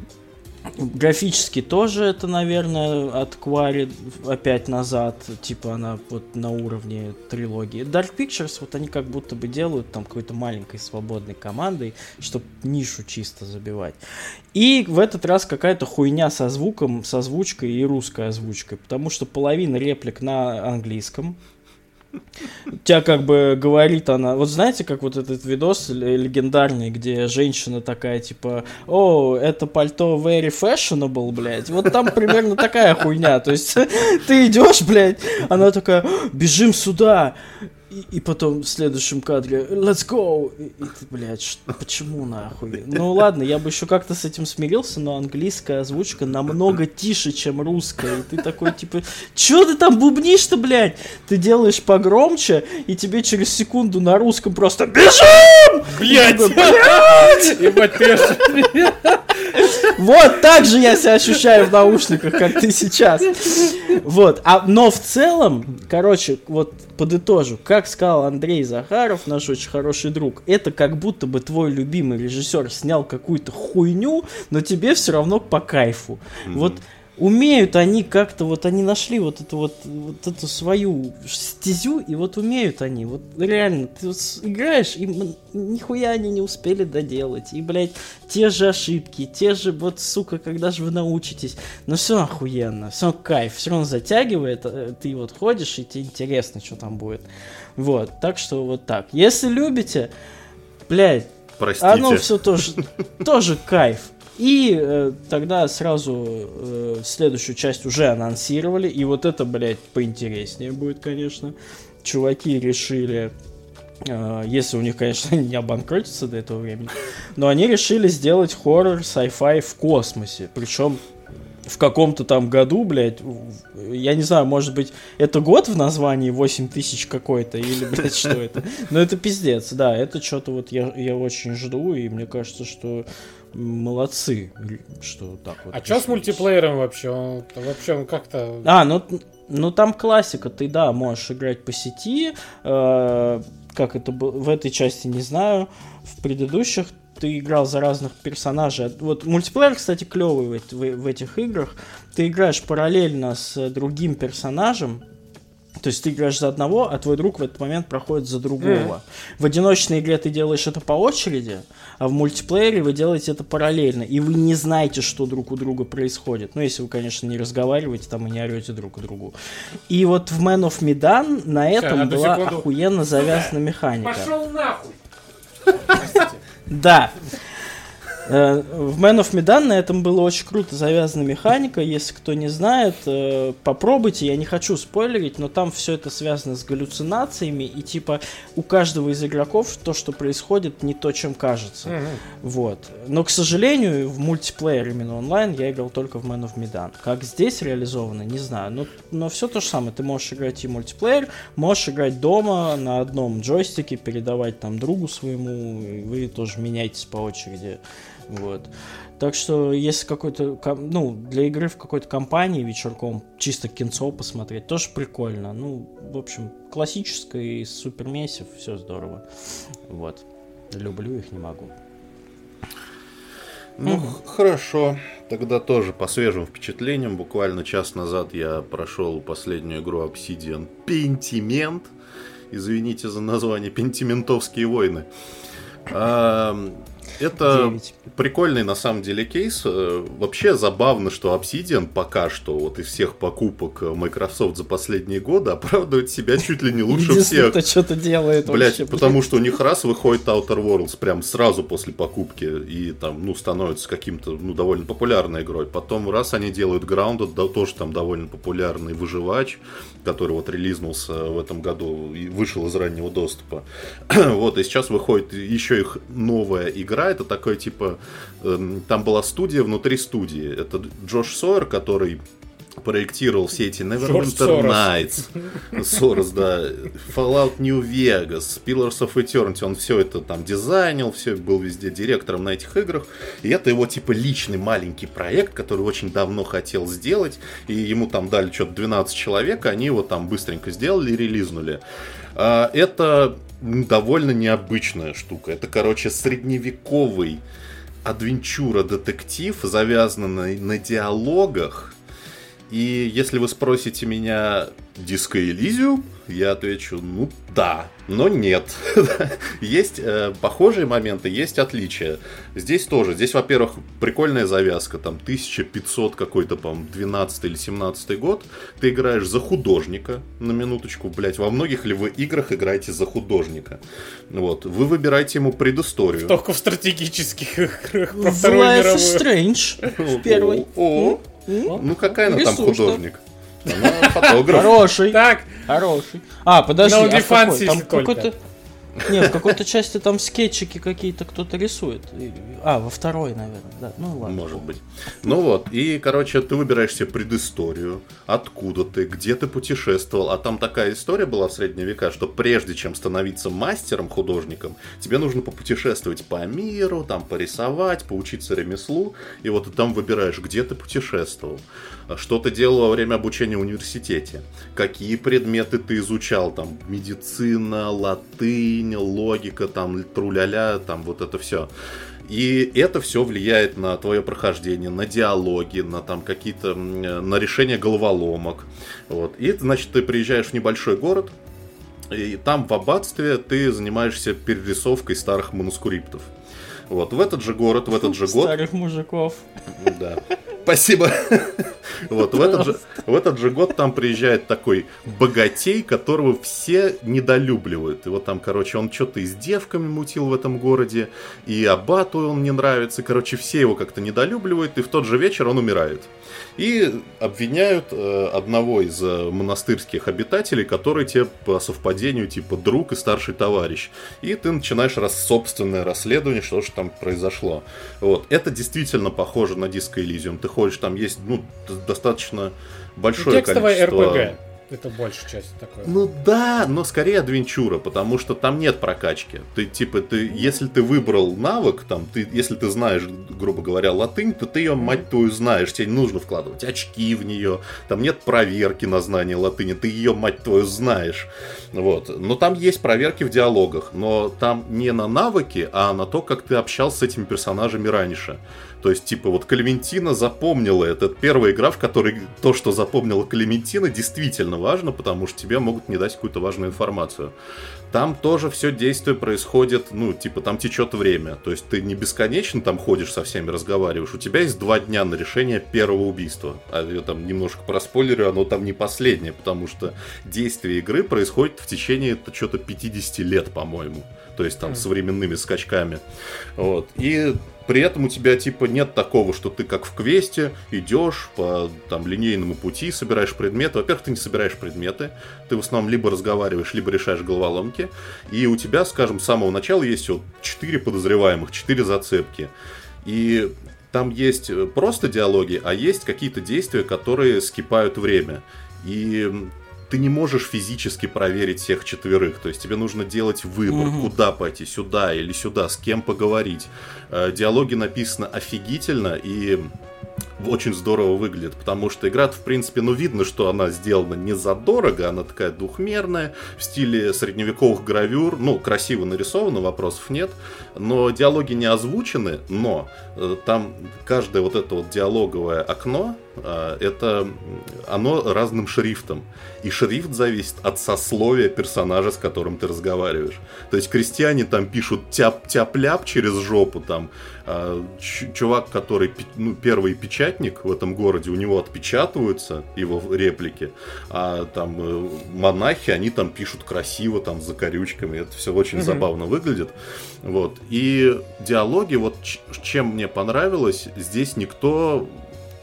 Графически тоже это, наверное, от Квари опять назад, типа она вот на уровне трилогии. Dark Pictures, вот они как будто бы делают там какой-то маленькой свободной командой, чтобы нишу чисто забивать. И в этот раз какая-то хуйня со звуком, со озвучкой и русской озвучкой, потому что половина реплик на английском, <laughs> тебя как бы говорит она... Вот знаете, как вот этот видос легендарный, где женщина такая, типа, о, это пальто very fashionable, блядь. Вот там примерно такая хуйня. То есть <laughs> ты идешь, блядь, она такая, бежим сюда. И, и потом в следующем кадре Let's go! И, и ты, блядь, что, почему нахуй? Ну ладно, я бы еще как-то с этим смирился, но английская озвучка намного тише, чем русская. И ты такой, типа, че ты там бубнишь-то, блядь? Ты делаешь погромче, и тебе через секунду на русском просто Бежим! Блядь! Блядь! <laughs> Вот так же я себя ощущаю в наушниках, как ты сейчас. Вот. А, но в целом, короче, вот подытожу, как сказал Андрей Захаров, наш очень хороший друг, это как будто бы твой любимый режиссер снял какую-то хуйню, но тебе все равно по кайфу. Mm-hmm. Вот умеют они как-то, вот они нашли вот эту вот, вот эту свою стезю, и вот умеют они, вот реально, ты вот играешь, и нихуя они не успели доделать, и, блядь, те же ошибки, те же, вот, сука, когда же вы научитесь, но все охуенно, все кайф, все равно затягивает, э, ты вот ходишь, и тебе интересно, что там будет, вот, так что вот так, если любите, блядь, Простите. Оно все тоже, тоже кайф. И э, тогда сразу э, следующую часть уже анонсировали. И вот это, блядь, поинтереснее будет, конечно. Чуваки решили, э, если у них, конечно, <laughs> не обанкротится до этого времени, но они решили сделать хоррор sci-fi в космосе. Причем в каком-то там году, блядь, я не знаю, может быть, это год в названии 8000 какой-то, или, блядь, что это? Но это пиздец, да, это что-то вот я, я очень жду, и мне кажется, что молодцы, что так вот. А что с мультиплеером вообще? Он, вообще он как-то... А, ну, ну там классика, ты, да, можешь играть по сети, э, как это было, в этой части не знаю, в предыдущих ты играл за разных персонажей. Вот мультиплеер, кстати, клевый в, в, в этих играх. Ты играешь параллельно с другим персонажем, то есть ты играешь за одного, а твой друг в этот момент проходит за другого. Mm. В одиночной игре ты делаешь это по очереди, а в мультиплеере вы делаете это параллельно, и вы не знаете, что друг у друга происходит. Ну, если вы, конечно, не разговариваете там и не орете друг у другу. И вот в Man of Medan на этом Сейчас, была секунду. охуенно завязана механика. Пошел нахуй! Да. Э, в Man of Medan на этом было очень круто завязана механика. Если кто не знает, э, попробуйте. Я не хочу спойлерить, но там все это связано с галлюцинациями. И типа у каждого из игроков то, что происходит, не то, чем кажется. Mm-hmm. Вот. Но, к сожалению, в мультиплеер именно онлайн я играл только в Man of Medan. Как здесь реализовано, не знаю. Но, но все то же самое. Ты можешь играть и мультиплеер, можешь играть дома на одном джойстике, передавать там другу своему. И вы тоже меняетесь по очереди. Вот. Так что, если какой-то, ну, для игры в какой-то компании вечерком чисто кинцо посмотреть, тоже прикольно. Ну, в общем, классическое супер месив, все здорово. Вот. Люблю их, не могу. Ну, mm хорошо. Тогда тоже по свежим впечатлениям. Буквально час назад я прошел последнюю игру Obsidian Pentiment. Извините за название. Пентиментовские войны. Это 9. Прикольный на самом деле кейс. Э, вообще забавно, что Obsidian пока что вот из всех покупок Microsoft за последние годы оправдывает себя чуть ли не лучше всех. кто что-то делает Блять, вообще, потому блядь. что у них раз выходит Outer Worlds прям сразу после покупки и там, ну, становится каким-то, ну, довольно популярной игрой. Потом раз они делают Grounded, да, тоже там довольно популярный выживач, который вот релизнулся в этом году и вышел из раннего доступа. <clears throat> вот, и сейчас выходит еще их новая игра, это такой типа, э, там была студия внутри студии. Это Джош Сойер, который проектировал все эти Neverwinter. Nights, Сорос, да, Fallout New Vegas, Pillars of Eternity, он все это там дизайнил, все был везде директором на этих играх, и это его типа личный маленький проект, который очень давно хотел сделать, и ему там дали что-то 12 человек, они его там быстренько сделали и релизнули. А, Это довольно необычная штука, это, короче, средневековый адвенчура-детектив, завязанный на диалогах, и если вы спросите меня, Диско Элизиум, я отвечу, ну да, но нет. <laughs> есть э, похожие моменты, есть отличия. Здесь тоже. Здесь, во-первых, прикольная завязка, там 1500 какой-то, по 12 или 17 год. Ты играешь за художника, на минуточку, блять. Во многих ли вы играх играете за художника? Вот. Вы выбираете ему предысторию. Только в стратегических играх про Life is Strange в первой. О, ну какая она там художник? Она фотограф. Хороший. Так, Хороший. А, подожди, а в какой? Там какой-то... Нет, в какой-то части там скетчики какие-то кто-то рисует. А, во второй, наверное, да. Ну ладно. Может быть. Ну вот, и, короче, ты выбираешь себе предысторию, откуда ты, где ты путешествовал. А там такая история была в средние века, что прежде чем становиться мастером, художником, тебе нужно попутешествовать по миру, там порисовать, поучиться ремеслу. И вот ты там выбираешь, где ты путешествовал, что ты делал во время обучения в университете, какие предметы ты изучал, там, медицина, латынь, логика, там, труляля, там, вот это все. И это все влияет на твое прохождение, на диалоги, на там какие-то, на решение головоломок. Вот. И, значит, ты приезжаешь в небольшой город, и там в аббатстве ты занимаешься перерисовкой старых манускриптов. Вот, в этот же город, в этот же год... Старых мужиков. Да. Спасибо. Вот, в этот, же, в этот же год там приезжает такой богатей, которого все недолюбливают. И вот там, короче, он что-то и с девками мутил в этом городе, и аббату он не нравится. Короче, все его как-то недолюбливают, и в тот же вечер он умирает. И обвиняют э, одного из э, монастырских обитателей, который тебе по совпадению типа друг и старший товарищ. И ты начинаешь рас собственное расследование, что же там произошло. Вот. Это действительно похоже на Disco Elysium. Ты ходишь, там есть ну, достаточно большое текстовая количество... РПГ. Это большая часть такое. Ну да, но скорее адвенчура, потому что там нет прокачки. Ты типа ты, если ты выбрал навык, там, ты, если ты знаешь, грубо говоря, латынь, то ты ее, мать твою, знаешь. Тебе не нужно вкладывать очки в нее. Там нет проверки на знание латыни, ты ее, мать твою, знаешь. Вот. Но там есть проверки в диалогах, но там не на навыки, а на то, как ты общался с этими персонажами раньше. То есть, типа, вот Клементина запомнила это. Первая игра, в которой то, что запомнила Клементина, действительно важно, потому что тебе могут не дать какую-то важную информацию. Там тоже все действие происходит, ну, типа, там течет время. То есть ты не бесконечно там ходишь со всеми, разговариваешь. У тебя есть два дня на решение первого убийства. А я там немножко проспойлерю, оно там не последнее, потому что действие игры происходит в течение что-то 50 лет, по-моему. То есть там с временными скачками. Вот. И при этом у тебя типа нет такого, что ты как в квесте идешь по там линейному пути, собираешь предметы. Во-первых, ты не собираешь предметы, ты в основном либо разговариваешь, либо решаешь головоломки. И у тебя, скажем, с самого начала есть вот 4 подозреваемых, 4 зацепки. И там есть э, просто диалоги, а есть какие-то действия, которые скипают время. И ты не можешь физически проверить всех четверых. То есть тебе нужно делать выбор, Мгм. куда пойти, сюда или сюда, с кем поговорить. Э, Диалоги написаны офигительно и очень здорово выглядит, потому что игра, в принципе, ну видно, что она сделана не задорого, она такая двухмерная, в стиле средневековых гравюр, ну, красиво нарисовано, вопросов нет, но диалоги не озвучены, но э, там каждое вот это вот диалоговое окно, э, это оно разным шрифтом, и шрифт зависит от сословия персонажа, с которым ты разговариваешь. То есть крестьяне там пишут тяп-тяп-ляп через жопу, там чувак, который ну, первый печатник в этом городе, у него отпечатываются его реплики, а там э, монахи, они там пишут красиво, там за корючками, это все очень Мгм. забавно выглядит. Вот. И диалоги, вот чем мне понравилось, здесь никто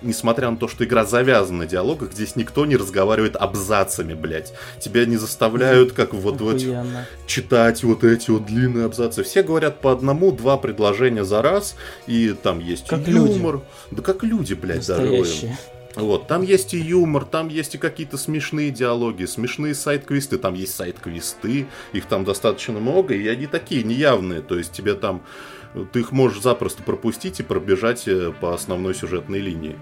несмотря на то, что игра завязана на диалогах, здесь никто не разговаривает абзацами, блядь. Тебя не заставляют, как вот в этих Охуенно. читать вот эти вот длинные абзацы. Все говорят по одному-два предложения за раз, и там есть Как юмор. Да как люди, блядь. Настоящие. Вот, там есть и юмор, там есть и какие-то смешные диалоги, смешные сайт-квесты, там есть сайт-квесты, их там достаточно много, и они такие неявные, то есть тебе там ты их можешь запросто пропустить и пробежать э, по основной сюжетной линии.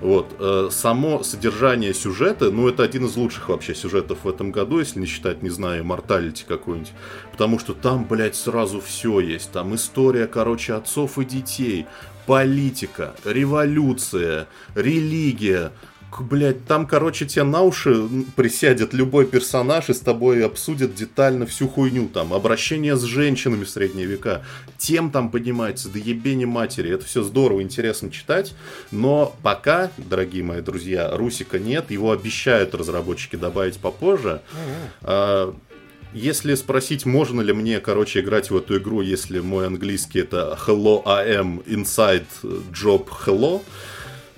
Вот. Э, само содержание сюжета, ну, это один из лучших вообще сюжетов в этом году, если не считать, не знаю, Морталити какую-нибудь. Потому что там, блядь, сразу все есть. Там история, короче, отцов и детей, политика, революция, религия, блядь, там, короче, тебе на уши присядет любой персонаж и с тобой обсудит детально всю хуйню, там, обращение с женщинами в средние века, тем там поднимается, до ебени матери, это все здорово, интересно читать, но пока, дорогие мои друзья, Русика нет, его обещают разработчики добавить попозже, а, если спросить, можно ли мне, короче, играть в эту игру, если мой английский это Hello I am inside job hello,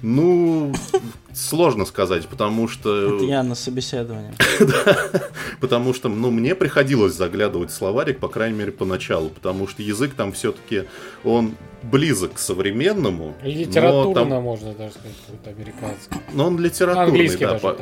ну, сложно сказать, потому что... Это я на собеседовании. <laughs> Потому что, ну, мне приходилось заглядывать в словарик, по крайней мере, поначалу, потому что язык там все-таки, он близок к современному. Литературно, можно даже сказать, какой-то американский. Но он литературный, Английский да.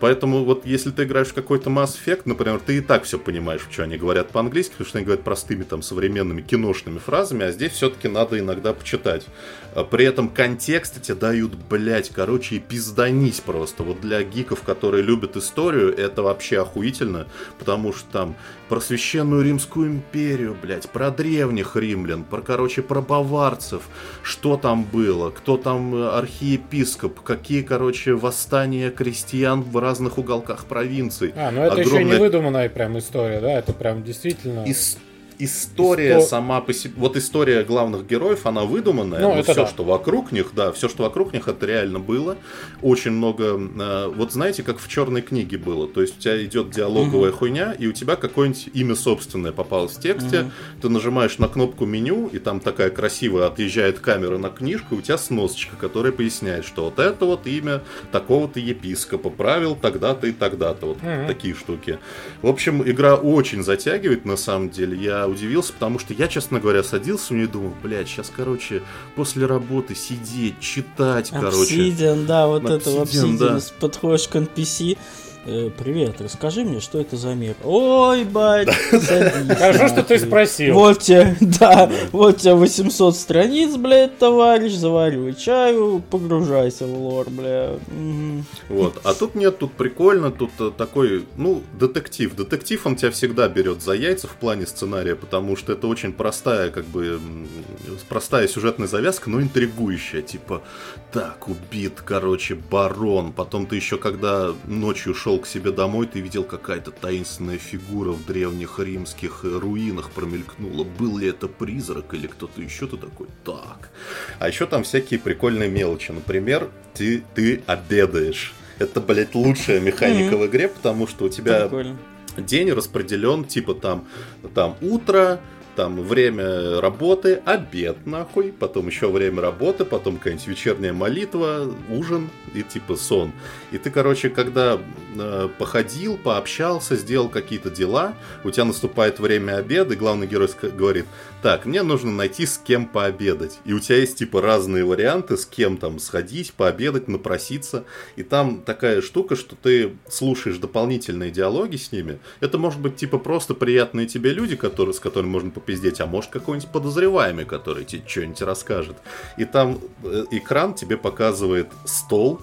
Поэтому вот если ты играешь в какой-то Mass Effect, например, ты и так все понимаешь, что они говорят по-английски, потому что они говорят простыми там современными киношными фразами, а здесь все-таки надо иногда почитать. А при этом контексты тебе дают, блять, короче, и пизданись просто. Вот для гиков, которые любят историю, это вообще охуительно, потому что там про священную Римскую империю, блять, про древних римлян, про, короче, про баварцев, что там было, кто там э, архиепископ, какие, короче, восстания крестьян в разных уголках провинций. А, ну это Огромное... еще не выдуманная прям история, да, это прям действительно... Ис история Исто... сама по себе, вот история главных героев, она выдуманная, ну, но все, да. что вокруг них, да, все, что вокруг них, это реально было. Очень много, э, вот знаете, как в черной книге было, то есть у тебя идет диалоговая угу. хуйня, и у тебя какое-нибудь имя собственное попалось в тексте, угу. ты нажимаешь на кнопку меню, и там такая красивая отъезжает камера на книжку, и у тебя сносочка, которая поясняет, что вот это вот имя такого-то епископа правил тогда-то и тогда-то, вот угу. такие штуки. В общем, игра очень затягивает, на самом деле, я удивился, потому что я, честно говоря, садился у нее и думал, блядь, сейчас, короче, после работы сидеть, читать, короче. Obsidian, да, вот Obsidian, это Obsidian, да. подходишь к NPC, привет, расскажи мне, что это за мир. Ой, бать, Хорошо, что ты спросил. Вот тебе, да, вот тебе 800 страниц, блядь, товарищ, заваривай чаю, погружайся в лор, бля. Вот, а тут нет, тут прикольно, тут э, такой, ну, детектив. Детектив, он тебя всегда берет за яйца в плане сценария, потому что это очень простая, как бы, простая сюжетная завязка, но интригующая. Типа, так, убит, короче, барон. Потом ты еще, когда ночью шел к себе домой, ты видел какая-то таинственная фигура в древних римских руинах промелькнула. Был ли это призрак или кто-то еще? Ты такой, так. А еще там всякие прикольные мелочи. Например, ты, ты обедаешь. Это, блядь, лучшая механика mm-hmm. в игре, потому что у тебя Прикольно. день распределен, типа там, там утро, там время работы, обед нахуй, потом еще время работы, потом какая-нибудь вечерняя молитва, ужин и типа сон. И ты, короче, когда э, походил, пообщался, сделал какие-то дела, у тебя наступает время обеда, и главный герой говорит, так, мне нужно найти с кем пообедать. И у тебя есть типа разные варианты, с кем там сходить, пообедать, напроситься. И там такая штука, что ты слушаешь дополнительные диалоги с ними. Это может быть типа просто приятные тебе люди, которые, с которыми можно попиздеть, а может какой-нибудь подозреваемый, который тебе что-нибудь расскажет. И там э, экран тебе показывает стол,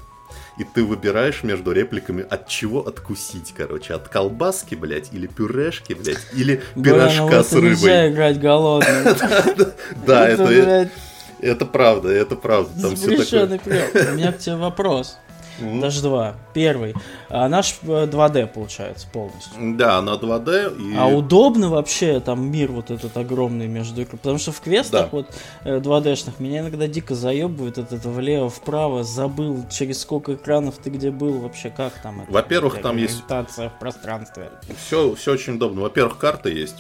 и ты выбираешь между репликами, от чего откусить, короче, от колбаски, блядь, или пюрешки, блядь, или пирожка с рыбой. Играть голодным. <laughs> Да, это... Это правда, это правда. Там все такое. У меня к тебе вопрос. Mm-hmm. Даже два. Первый. А наш 2D э, получается полностью. Да, на 2D. И... А удобно вообще там мир вот этот огромный между играми? Потому что в квестах да. вот 2D-шных э, меня иногда дико заебывает от этого влево-вправо. Забыл, через сколько экранов ты где был вообще, как там это? Во-первых, там есть... в пространстве. Все, все очень удобно. Во-первых, карта есть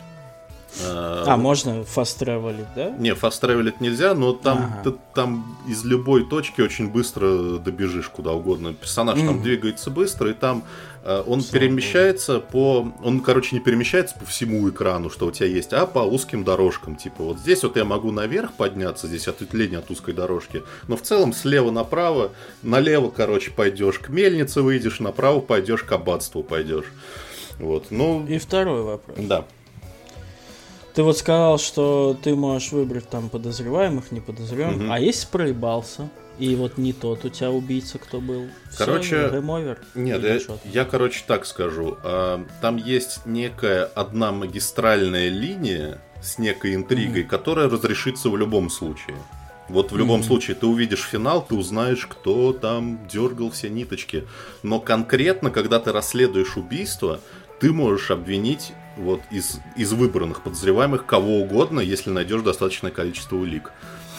А, можно фаст travel да? Не, фаст travel нельзя, но там, Ага. ты там из любой точки очень быстро добежишь куда угодно. Персонаж там Мгм. двигается быстро, и там э, он Слава перемещается по... Он, короче, не перемещается по всему экрану, что у тебя есть, а по узким дорожкам. Типа вот здесь вот я могу наверх подняться, здесь ответвление от узкой дорожки. Но в целом слева направо, налево, короче, пойдешь к мельнице выйдешь, направо пойдешь к аббатству пойдешь. Вот, ну, И второй вопрос. да. Ты вот сказал, что ты можешь выбрать там подозреваемых, неподозреваемых. Мгм. А если проебался? И вот не тот у тебя убийца, кто был. Короче, over? Нет, я, я, короче, так скажу. А, Там есть некая одна магистральная линия с некой интригой, которая разрешится в любом случае. Вот в любом Мгм. случае ты увидишь финал, ты узнаешь, кто там дергал все ниточки. Но конкретно, когда ты расследуешь убийство, ты можешь обвинить вот из, из выбранных подозреваемых кого угодно, если найдешь достаточное количество улик.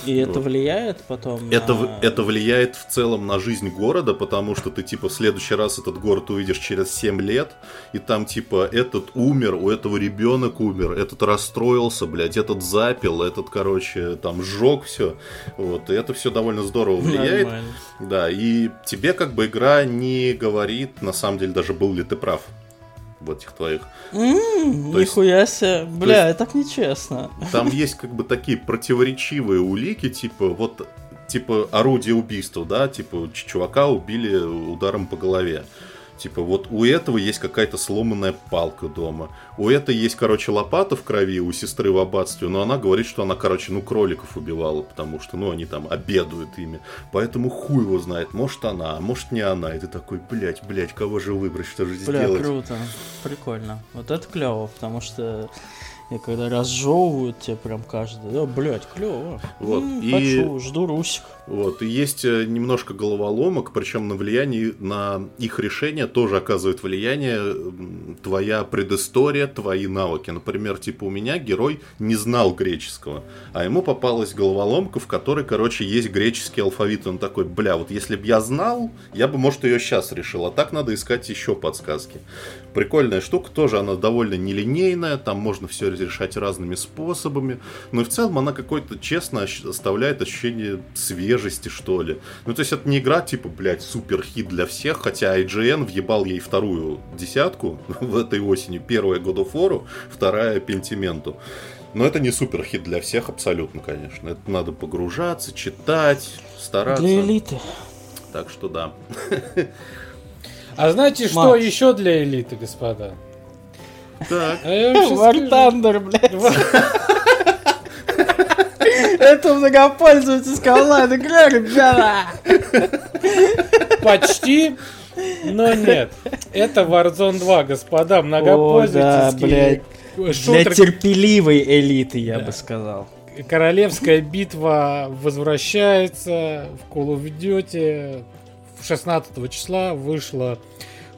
И это вот. влияет потом Это, на- это влияет в целом на жизнь города, потому что ты, типа, в следующий раз этот город увидишь через 7 лет, и там, типа, этот умер, у этого ребенок умер, этот расстроился, блядь, этот запил, этот, короче, там, сжег все. Вот, и это все довольно здорово влияет. Нормально. Да, и тебе, как бы, игра не говорит, на самом деле, даже был ли ты прав в этих твоих. М, То есть- Нихуя себе. Бля, так нечестно. Там есть как бы такие противоречивые улики, типа вот типа орудие убийства, да, типа чувака убили ударом по голове. Типа вот у этого есть какая-то сломанная палка дома. У этой есть, короче, лопата в крови у сестры в аббатстве, но она говорит, что она, короче, ну, кроликов убивала, потому что, ну, они там обедают ими. Поэтому хуй его знает, может она, а может не она. И ты такой, блядь, блядь, кого же выбрать, что же Бля, сделать? круто. Прикольно. Вот это клево, потому что я когда разжевывают тебе прям каждый, да, блядь, клево. Вот, и- Хочу, жду Русик. Вот, и есть э, немножко головоломок, причем на влияние, на их решение тоже оказывает влияние твоя предыстория, твои навыки. Например, типа у меня герой не знал греческого, а ему попалась головоломка, в которой, короче, есть греческий алфавит. Он такой, бля, вот если бы я знал, я бы, может, ее сейчас решил, а так надо искать еще подсказки. Прикольная штука, тоже она довольно нелинейная, там можно все решать разными способами, но и в целом она какой-то честно оставляет ощущение свежести, что ли. Ну, то есть это не игра типа, блядь, супер хит для всех, хотя IGN въебал ей вторую десятку <laughs> в этой осени. Первая God of War, вторая Пентименту. Но это не супер хит для всех абсолютно, конечно. Это надо погружаться, читать, стараться. Для элиты. Так что да. <laughs> А знаете, что Макс. еще для элиты, господа? Так. А War. Thunder, блядь. Это многопользовательская онлайн-игра, ребята. Почти, но нет. Это Warzone 2, господа, многопользовательский. Для терпеливой элиты, я Да. бы сказал. Королевская битва возвращается в Call of Duty. 16 числа вышло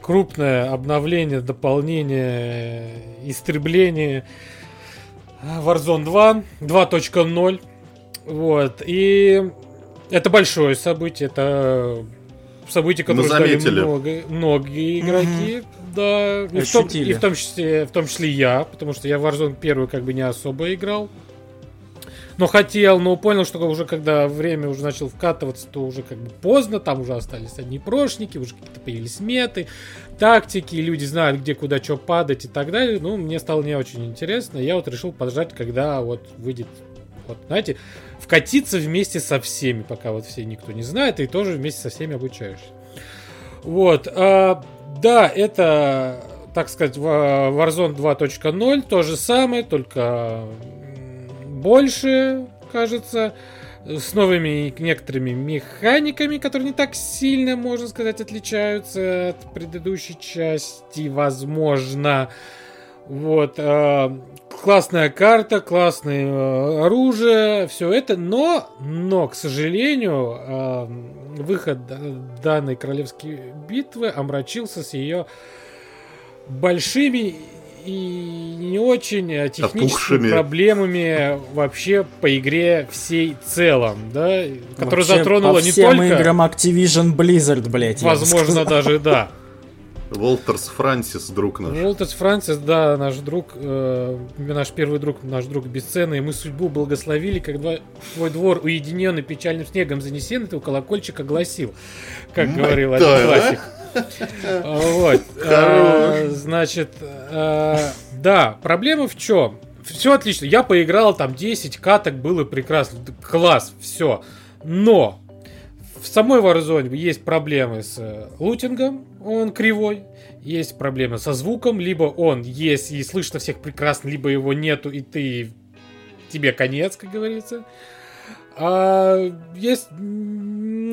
крупное обновление, дополнение, истребление Warzone 2 2.0. Вот. И это большое событие. Это событие, которое Мы заметили. много, многие игроки. Да, и в, том, и в том числе, в том числе я, потому что я в Warzone первую как бы не особо играл. Но хотел, но понял, что уже когда время уже начал вкатываться, то уже как бы поздно, там уже остались одни прошники, уже какие-то появились меты, тактики, люди знают, где куда что падать и так далее. Ну, мне стало не очень интересно. Я вот решил подождать, когда вот выйдет, вот, знаете, вкатиться вместе со всеми, пока вот все никто не знает, и тоже вместе со всеми обучаешься. Вот. а, да, это, так сказать, Wa- Warzone 2.0, то же самое, только больше, кажется, с новыми некоторыми механиками, которые не так сильно, можно сказать, отличаются от предыдущей части, возможно. Вот. а, классная карта, классное э, оружие, все это, но, но, к сожалению, а, выход данной королевской битвы омрачился с ее большими и не очень э, техническими Опухшими. проблемами вообще по игре всей целом, да, которая Вообще, затронула по не всем только, играм Activision Blizzard, блядь. возможно, даже да. Волтерс Франсис, друг наш. Волтерс Франсис, да, наш друг, э, наш первый друг, наш друг бесценный. Мы судьбу благословили, когда твой двор уединенный печальным снегом занесен, и ты у колокольчика гласил, как говорил один а? Вот. А, Значит, а, да, проблема в чем? Все отлично. Я поиграл там 10 каток, было прекрасно. Класс, все. Но в самой Warzone есть проблемы с э, лутингом, он кривой. Есть проблемы со звуком, либо он есть и слышно всех прекрасно, либо его нету, и ты тебе конец, как говорится. А, есть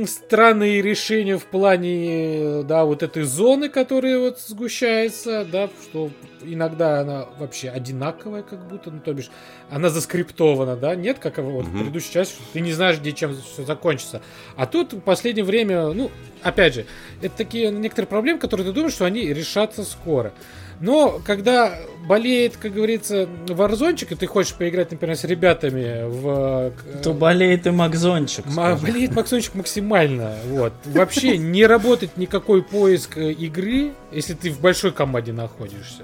странные решения в плане, да, вот этой зоны, которая вот сгущается, да, что иногда она вообще одинаковая, как будто, ну, то бишь, она заскриптована, да, нет, как вот в Мгм. предыдущей части, что ты не знаешь, где чем все закончится. А тут в последнее время, ну, опять же, это такие некоторые проблемы, которые ты думаешь, что они решатся скоро. Но когда болеет, как говорится, варзончик, и ты хочешь поиграть, например, с ребятами в... э, То болеет и Макзончик. Ма- скажем. болеет Максончик максимально. Вот. Вообще не работает никакой поиск э, игры, если ты в большой команде находишься.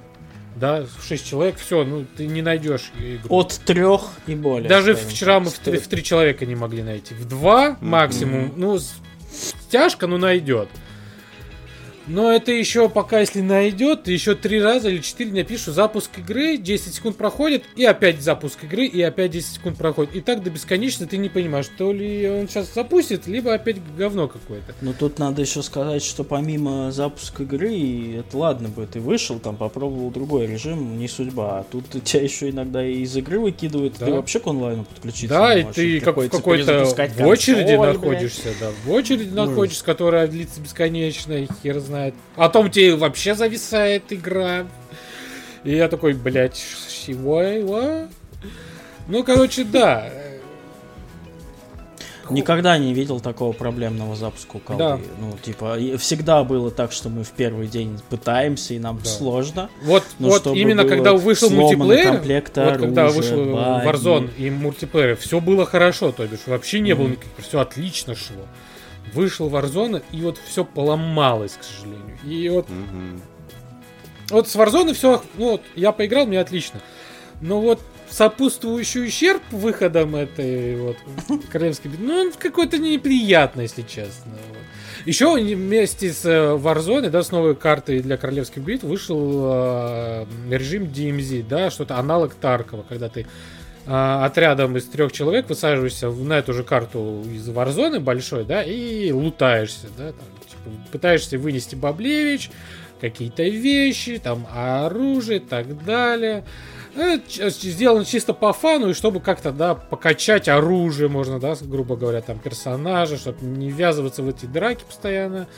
Да, 6 человек, все, ну ты не найдешь игру. От трех и более. Даже вчера мы в три, в три человека не могли найти. В два максимум. Ну, с- тяжко, но найдет. Но это еще пока, если найдет, еще три раза или четыре мне пишут запуск игры, 10 секунд проходит, и опять запуск игры, и опять 10 секунд проходит. И так до бесконечно ты не понимаешь, то ли он сейчас запустит, либо опять говно какое-то. Но тут надо еще сказать, что помимо запуска игры, это ладно бы, ты вышел, там попробовал другой режим, не судьба. А тут <laughs> тебя еще иногда и из игры выкидывают, Да. ты вообще к онлайну подключиться Да, и ты как какой-то перезапускать в очереди консоль, блядь. находишься, да, в очереди Ужас. находишься, которая длится бесконечно, и хер знает. А Потом тебе вообще зависает игра. И я такой, блядь, чего? Ну, короче, да. Никогда не видел такого проблемного запуска у колды. Да. Ну, типа, всегда было так, что мы в первый день пытаемся, и нам Да. сложно. Вот, Ну, вот именно было когда вышел мультиплеер, комплект вот когда оружия, вышел баги. Warzone и мультиплеер, все было хорошо, то бишь вообще не было Мгм. никаких, все отлично шло. Вышел Warzone, и вот все поломалось, к сожалению. И вот Мгм. Вот с Warzone все, ну вот, я поиграл, мне отлично. Но вот сопутствующий ущерб выходом этой вот королевской битвы, ну он какой-то неприятный, если честно. вот. Еще вместе с э, Warzone, да, с новой картой для королевских битв вышел э, режим DMZ, да, что-то аналог Таркова, когда ты отрядом из трех человек высаживаешься на эту же карту из Warzone большой, да, и лутаешься, да, там, типа, пытаешься вынести Баблевич, какие-то вещи, там оружие и так далее. Э, Сделано чисто по фану, и чтобы как-то, да, покачать оружие, можно, да, грубо говоря, там, персонажа, чтобы не ввязываться в эти драки постоянно,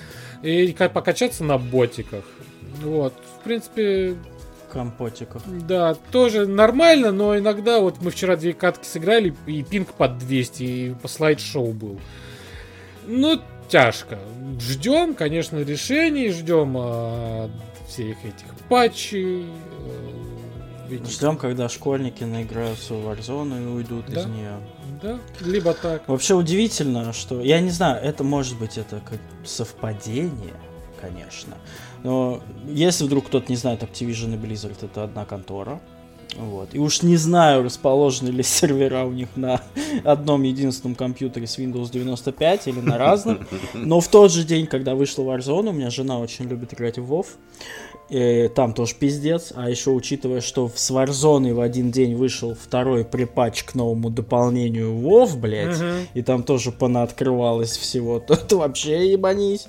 и ка- покачаться на ботиках. Вот, в принципе, Компотиков. да, тоже нормально, но иногда, вот мы вчера две катки сыграли, и пинг под 200, и по слайд-шоу был. Ну, тяжко. Ждем, конечно, решений, ждем а, всех этих патчей. э, Ждем, когда школьники наиграются в Warzone и уйдут Да. из нее. Да, либо так. Вообще удивительно, что... Я не знаю, это может быть это как совпадение, конечно. Но если вдруг кто-то не знает, Activision и Blizzard это одна контора. Вот. И уж не знаю, расположены ли <laughs> сервера у них на одном единственном компьютере с Windows 95 или на разных. <laughs> Но в тот же день, когда вышла Warzone, у меня жена очень любит играть в WoW. И там тоже пиздец. А еще учитывая, что с Warzone в один день вышел второй припатч к новому дополнению WoW, блядь, Мгм. и там тоже понаоткрывалось всего, <laughs> то, то вообще ебанись.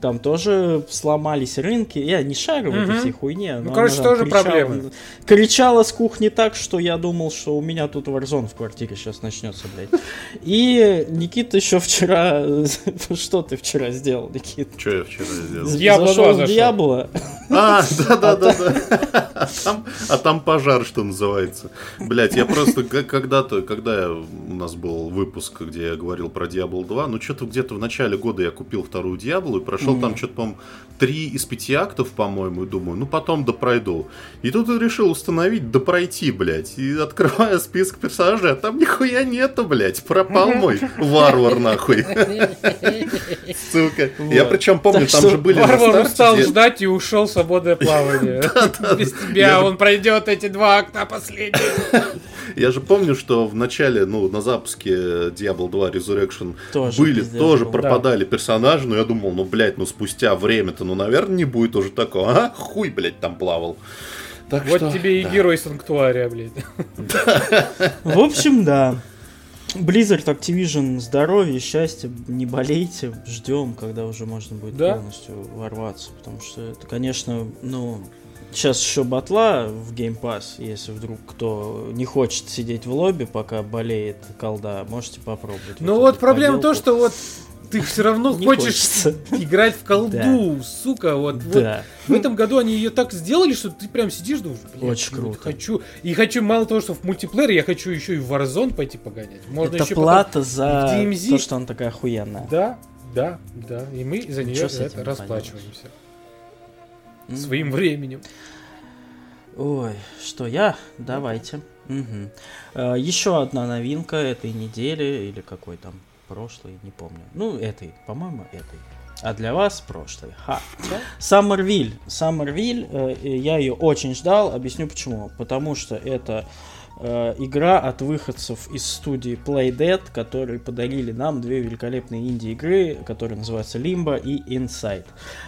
Там тоже сломались рынки. Я не шарю в этой всей хуйне. Ну, но короче, она тоже кричала- проблемы. Кричала с кухни так, что я думал, что у меня тут Warzone в квартире сейчас начнется, блядь. И Никита еще вчера... <laughs> Что ты вчера сделал, Никита? Что я вчера сделал? Diablo Зашел 2 в. Диабло. А. <laughs> А там, а там пожар, что называется. Блять, я просто когда-то, когда у нас был выпуск, где я говорил про Diablo 2, ну что-то где-то в начале года я купил вторую Diablo и прошел там что-то, по-моему, три из пяти актов, по-моему, думаю, ну потом да пройду. И тут решил установить да пройти, блядь. И открываю список персонажей, а там нихуя нету, блядь. Пропал мой варвар, нахуй. Сука. Я причем помню, там же были Варвар устал ждать и ушел в свободное <laughs> плавание. Без тебя он пройдет эти два акта последних. Я же помню, что в начале, ну, на запуске Diablo 2 Resurrection Тоже были, тоже был. пропадали персонажи, но я думал, ну, блядь, ну, спустя время-то, ну, наверное, не будет уже такого. Ага, хуй, блядь, там плавал. Так Вот что, тебе и да. герой санктуария, блядь. В общем, да. Blizzard, Activision, здоровья, счастья, не болейте, ждем, когда уже можно будет Да. полностью ворваться, потому что это, конечно, ну, сейчас еще батла в Game Pass, если вдруг кто не хочет сидеть в лобби, пока болеет колда, можете попробовать. Ну эту вот проблема поделку. что вот ты все равно Не хочешь хочется. играть в колду, сука, вот, вот Да. В этом году они ее так сделали, что ты прям сидишь, думаешь, блядь, Очень вот круто. Хочу. И хочу мало того, что в мультиплеере, я хочу еще и в Warzone пойти погонять. Можно это еще плата за DMZ. то, что она такая охуенная. Да, да, да. И мы за нее за это расплачиваемся. Своим временем. Ой, что я? Давайте. Э, Еще одна новинка этой недели, или какой там прошлой, не помню. Ну, этой, по-моему, этой. А для вас прошлой. Ха. Саммервиль. Саммервиль, э, я ее очень ждал. Объясню почему. Потому что это э, игра от выходцев из студии Playdead, которые подарили нам две великолепные инди-игры, которые называются Limbo и Inside.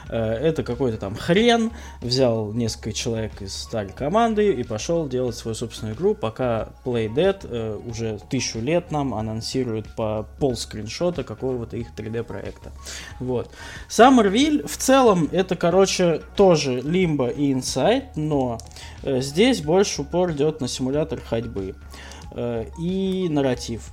Э, это какой-то там хрен, взял несколько человек из старой команды и пошел делать свою собственную игру, пока Playdead э, уже тысячу лет нам анонсирует по пол скриншота какого-то их 3D проекта. Вот. Summerville в целом это, короче, тоже Limbo и Inside, но здесь больше упор идет на симулятор ходьбы э, и нарратив.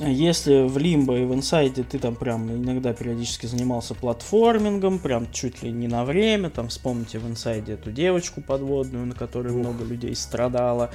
Если в Лимбо и в Инсайде ты там прям иногда периодически занимался платформингом, прям чуть ли не на время, там вспомните в Инсайде эту девочку подводную, на которой много людей страдало,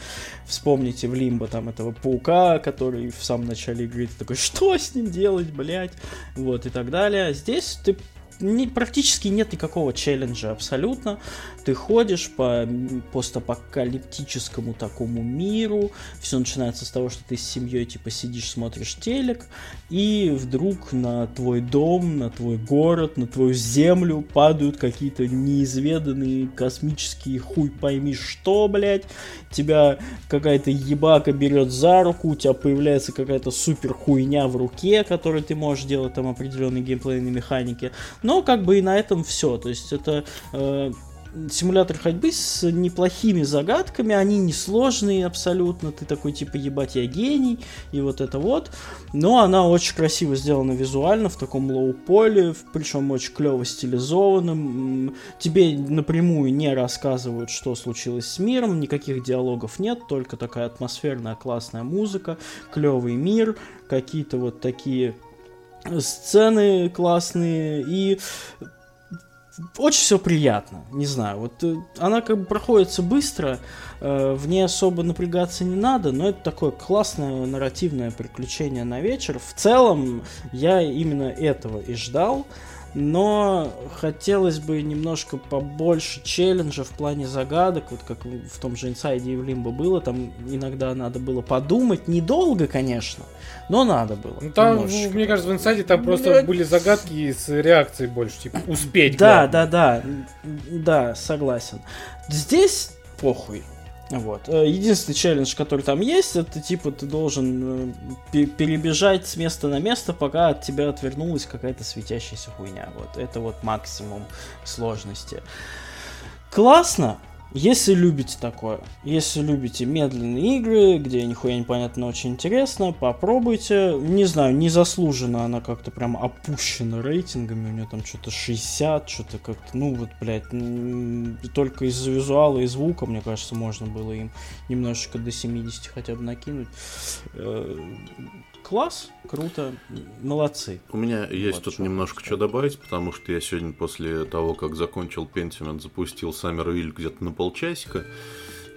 вспомните в Лимбо там этого паука, который в самом начале игры ты такой, что с ним делать, блядь, вот и так далее. Здесь ты не, практически нет никакого челленджа абсолютно. Ты ходишь по постапокалиптическому такому миру. Все начинается с того, что ты с семьей типа сидишь, смотришь телек, и вдруг на твой дом, на твой город, на твою землю падают какие-то неизведанные космические хуй пойми что, блядь. Тебя какая-то ебака берет за руку, у тебя появляется какая-то супер хуйня в руке, которой ты можешь делать там определенные геймплейные механики. Но как бы и на этом все. То есть это э, симулятор ходьбы с неплохими загадками, они несложные абсолютно, ты такой типа ебать я гений, и вот это вот. Но она очень красиво сделана визуально, в таком лоу-поле, причем очень клево стилизованным. Тебе напрямую не рассказывают, что случилось с миром, никаких диалогов нет, только такая атмосферная классная музыка, клевый мир, какие-то вот такие сцены классные и очень все приятно, не знаю, вот э, она как бы проходится быстро, э, в ней особо напрягаться не надо, но это такое классное нарративное приключение на вечер. В целом я именно этого и ждал, но хотелось бы немножко побольше челленджа в плане загадок, вот как в том же Инсайде и в Лимбо было, там иногда надо было подумать, недолго, конечно, но надо было. Ну, там, немножечко. мне кажется, в инсайде там просто Блядь. были загадки с реакцией больше, типа, успеть. Да, главное. да, да, да, согласен. Здесь похуй. Вот. Э, Единственный челлендж, который там есть, это типа ты должен э, пе- перебежать с места на место, пока от тебя отвернулась какая-то светящаяся хуйня. Вот. Это вот максимум сложности. Классно, если любите такое, если любите медленные игры, где нихуя непонятно, но очень интересно, попробуйте. Не знаю, незаслуженно она как-то прям опущена рейтингами, у нее там что-то 60, что-то как-то, ну вот, блядь, только из-за визуала и звука, мне кажется, можно было им немножечко до 70 хотя бы накинуть. Класс, круто, молодцы. У меня есть Вот тут немножко что добавить, потому что я сегодня после того, как закончил Pentiment, запустил Summerville где-то на полчасика.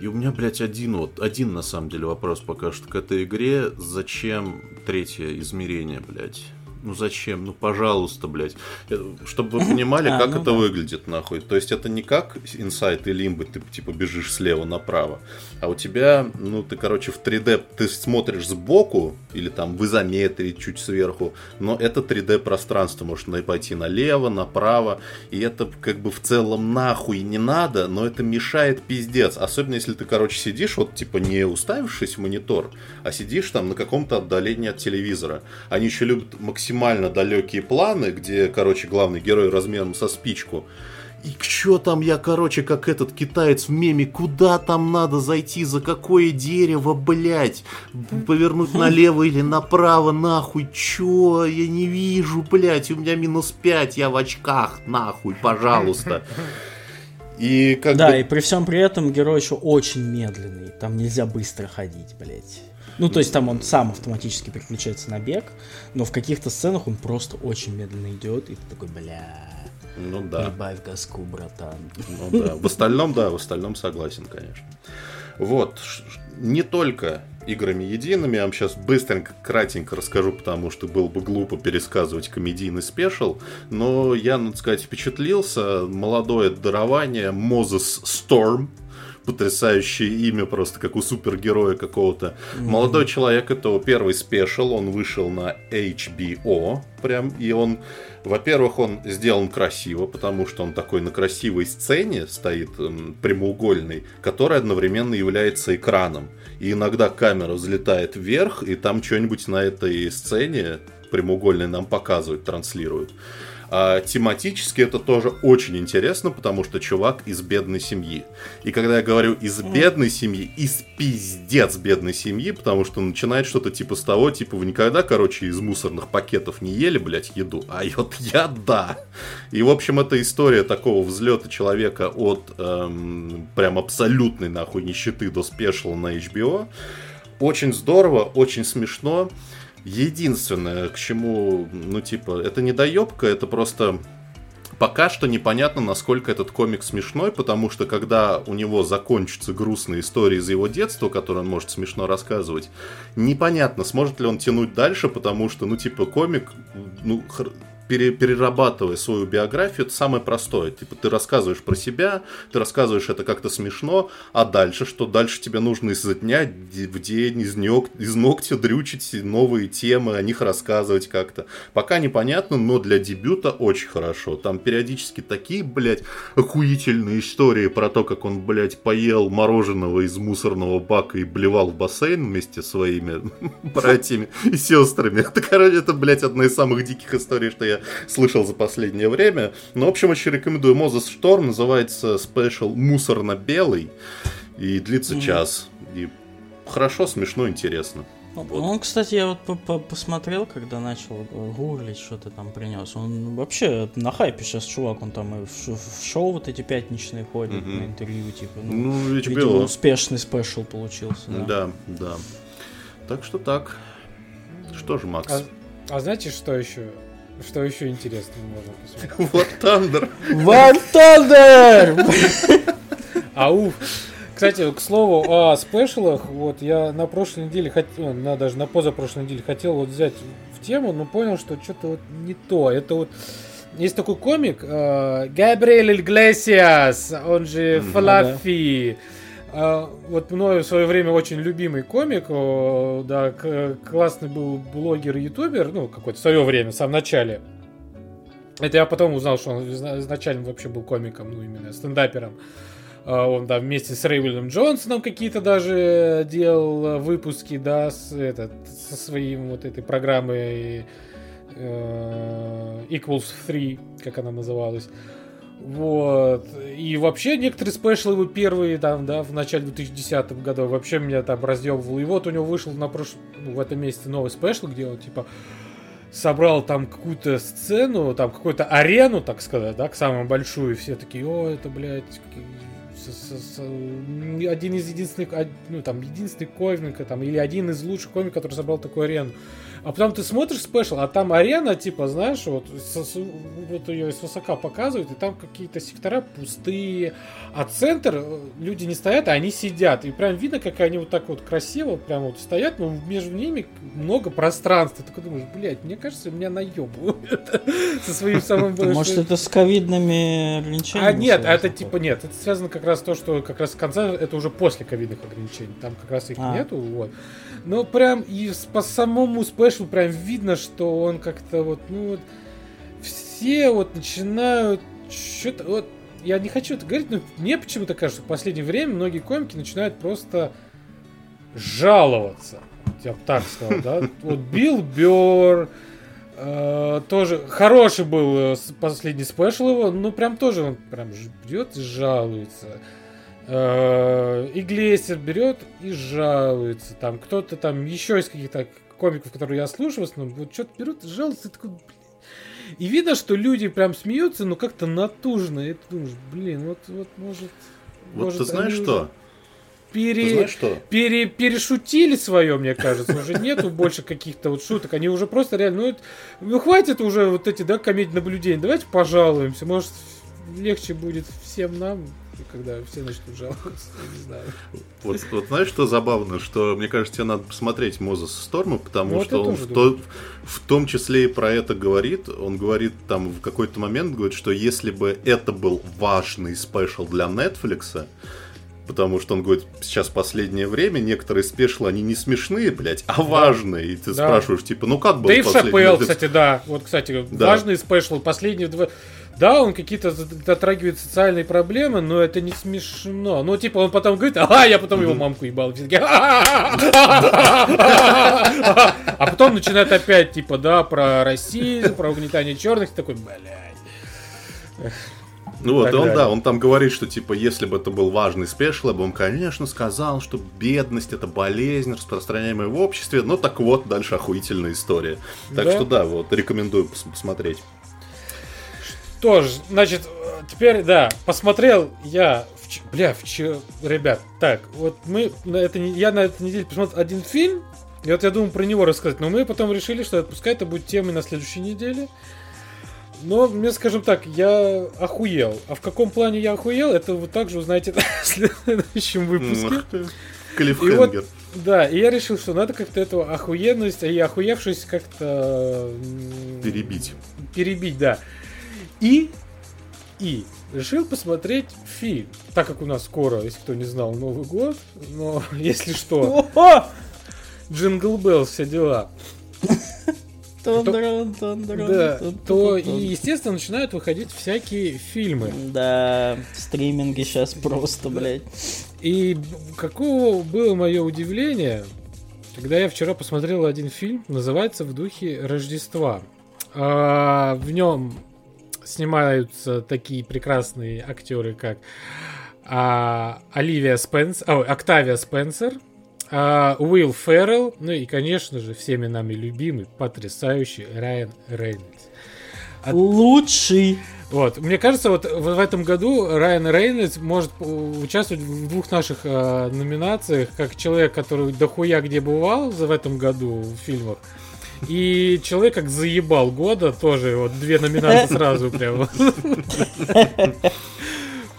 И у меня, блядь, один вот, один на самом деле вопрос пока что к этой игре. Зачем третье измерение, блядь? Ну зачем? Ну пожалуйста, блядь. Э, чтобы вы <laughs> понимали, а, как ну это да. выглядит, нахуй. То есть это не как инсайт и лимбы, ты типа бежишь слева направо, а у тебя, ну ты, короче, в 3D, ты смотришь сбоку, или там в изометрии чуть сверху, но это 3D пространство, можно пойти налево, направо, и это как бы в целом нахуй не надо, но это мешает пиздец. Особенно если ты, короче, сидишь, вот типа не уставившись в монитор, а сидишь там на каком-то отдалении от телевизора. Они еще любят максимально далекие планы, где, короче, главный герой размером со спичку. И что там я, короче, как этот китаец в меме, куда там надо зайти, за какое дерево, блядь, повернуть налево или направо, нахуй, чё, я не вижу, блядь, у меня минус 5, я в очках, нахуй, пожалуйста. И как да, бы... и при всем при этом герой еще очень медленный, там нельзя быстро ходить, блядь. Ну, то есть там он сам автоматически переключается на бег, но в каких-то сценах он просто очень медленно идет, и ты такой, бля. Ну да. Прибавь газку, братан. Ну да. В остальном, да, в остальном согласен, конечно. Вот. Не только играми едиными, я вам сейчас быстренько, кратенько расскажу, потому что было бы глупо пересказывать комедийный спешл, но я, надо сказать, впечатлился. Молодое дарование Мозес Сторм, потрясающее имя просто, как у супергероя какого-то. Mm-hmm. Молодой человек, это первый спешл, он вышел на HBO, прям, и он, во-первых, он сделан красиво, потому что он такой на красивой сцене стоит, прямоугольный, который одновременно является экраном. И иногда камера взлетает вверх, и там что-нибудь на этой сцене прямоугольной нам показывают, транслируют. А, тематически это тоже очень интересно, потому что чувак из бедной семьи. И когда я говорю из бедной семьи, из пиздец бедной семьи, потому что начинает что-то типа с того, типа вы никогда, короче, из мусорных пакетов не ели, блядь, еду, а <laughs> вот я да. И, в общем, это история такого взлета человека от эм, прям абсолютной нахуй нищеты до спешла на HBO. Очень здорово, очень смешно. Единственное, к чему, ну, типа, это не доебка, это просто пока что непонятно, насколько этот комик смешной, потому что когда у него закончатся грустные истории из его детства, которые он может смешно рассказывать, непонятно, сможет ли он тянуть дальше, потому что, ну, типа, комик, ну, пере, перерабатывая свою биографию, это самое простое. Типа, ты рассказываешь про себя, ты рассказываешь это как-то смешно, а дальше что? Дальше тебе нужно изо дня в день, из, ног, из ногтя дрючить новые темы, о них рассказывать как-то. Пока непонятно, но для дебюта очень хорошо. Там периодически такие, блядь, охуительные истории про то, как он, блядь, поел мороженого из мусорного бака и блевал в бассейн вместе со своими <laughs> братьями и сестрами. Это, короче, это, блядь, одна из самых диких историй, что я слышал за последнее время. Но, в общем, очень рекомендую. Мозес Шторм называется спешл мусорно-белый. И длится mm. час. И хорошо, смешно, интересно. Вот. Он, кстати, я вот посмотрел, когда начал гуглить, что-то там принес. Он вообще на хайпе сейчас чувак, он там и в, шоу вот эти пятничные ходит mm-hmm. на интервью, типа. Ну, ну видимо, успешный special получился. Да. да, да. Так что так. Что же, Макс? А, а знаете, что еще? Что еще интересного можно посмотреть? <laughs> Вот Тандер. Вот Тандер! Ауф. Кстати, к слову о спешлах, вот я на прошлой неделе хотел, на, даже на позапрошлой неделе хотел вот взять в тему, но понял, что что-то вот не то. Это вот есть такой комик э, Габриэль Иглесиас, он же Флаффи. Mm, а, вот мною в свое время очень любимый комик, да, классный был блогер ютубер, ну, какое-то в свое время, в самом начале. Это я потом узнал, что он изначально вообще был комиком, ну, именно стендапером. А, он, да, вместе с Рейвелем Джонсоном какие-то даже делал выпуски, да, с, этот, со своим вот этой программой э, Equals 3, как она называлась. Вот. И вообще некоторые спешлы его первые там, да, в начале 2010 года вообще меня там разъебывал. И вот у него вышел на прошлом, ну, в этом месяце новый спешл, где он типа собрал там какую-то сцену, там какую-то арену, так сказать, да, к самому большую, и все такие, о, это, блядь, с- с- с- один из единственных, од- ну там единственный комик, там или один из лучших комиков, который собрал такую арену. А потом ты смотришь спешл, а там арена, типа, знаешь, вот, с- вот ее с высока показывают, и там какие-то сектора пустые, а центр э, люди не стоят, а они сидят. И прям видно, как они вот так вот красиво прям вот стоят, но между ними много пространства. Ты такой думаешь, блядь, мне кажется, меня наебывают <laughs> со своим самым Может, это с ковидными ограничениями? а нет, это типа нет, это связано как раз то, что как раз конца это уже после ковидных ограничений, там как раз их А. нету, вот. Но прям и по самому спешлу прям видно, что он как-то вот, ну вот, все вот начинают что-то вот, я не хочу это говорить, но мне почему-то кажется, в последнее время многие комики начинают просто жаловаться. Я бы так сказал, да? Вот Билл Бёрр, э, тоже хороший был э, последний спешл его, ну прям тоже он прям берет и жалуется. Э, Иглесер берет и жалуется. Там кто-то там еще из каких-то комиков, которые я слушаю, в основном, вот что-то берут жалуются, и такой, блин. И видно, что люди прям смеются, но как-то натужно. И ты думаешь, блин, вот, вот может... Вот может, ты знаешь что? Пере... Ты знаешь что? пере- перешутили свое, мне кажется. Уже нету больше каких-то вот шуток. Они уже просто реально, ну, это- ну хватит уже вот эти, да, комедии наблюдения. Давайте пожалуемся. Может, легче будет всем нам, когда все начнут жаловаться. Я не знаю. Вот, вот знаешь, что забавно? Что, мне кажется, тебе надо посмотреть Мозеса Сторма, потому вот что он в, то- в том числе и про это говорит. Он говорит там в какой-то момент, говорит, что если бы это был важный спешл для Netflix, потому что он говорит, сейчас последнее время некоторые спешлы, они не смешные, блядь, а важные. И ты Да. спрашиваешь, типа, ну как был Дэйв последний Шапелл, кстати, да. Вот, кстати, Да. важный special. Последние два... Да, он какие-то затрагивает социальные проблемы, но это не смешно. Ну, типа, он потом говорит, ага, я потом его мамку ебал. Все такие, А потом начинает опять, типа, да, про расизм, про угнетание черных. Такой, блядь. Ну вот, он, далее. да, он там говорит, что, типа, если бы это был важный special, я бы он, конечно, сказал, что бедность — это болезнь, распространяемая в обществе. Ну, так вот, дальше охуительная история. Так Да. что, да, вот, рекомендую пос- посмотреть. Тоже, значит, теперь, да, посмотрел я, вч- бля, вчера, ребят, так, вот мы, на этой не- я на этой неделе посмотрел один фильм, и вот я думаю про него рассказать, но мы потом решили, что пускай это будет темой на следующей неделе. Но, мне скажем так, я охуел. А в каком плане я охуел, это вы также узнаете <laughs> в следующем выпуске. Cliffhanger. Да, и я решил, что надо как-то эту охуенность и охуевшись как-то... Перебить. перебить, да. И, и решил посмотреть фильм. Так как у нас скоро, если кто не знал, Новый год, но <laughs> если что! Jingle Bell, все дела. Тон-дрон, Да, то и, естественно, начинают выходить всякие фильмы. Да, стриминги сейчас просто, блядь. И каково было мое удивление, когда я вчера посмотрел один фильм, называется «В духе Рождества». А, в нем снимаются такие прекрасные актеры, как а, Оливия Спенсер, ой, Октавия Спенсер, а, Уилл Феррелл, ну и, конечно же, всеми нами любимый, потрясающий Райан Рейнольдс. От- Лучший. Вот, мне кажется, вот в, этом году Райан Рейнольдс может участвовать в двух наших э, номинациях, как человек, который дохуя где бывал за в этом году в фильмах, и человек, как заебал года, тоже вот две номинации сразу прям.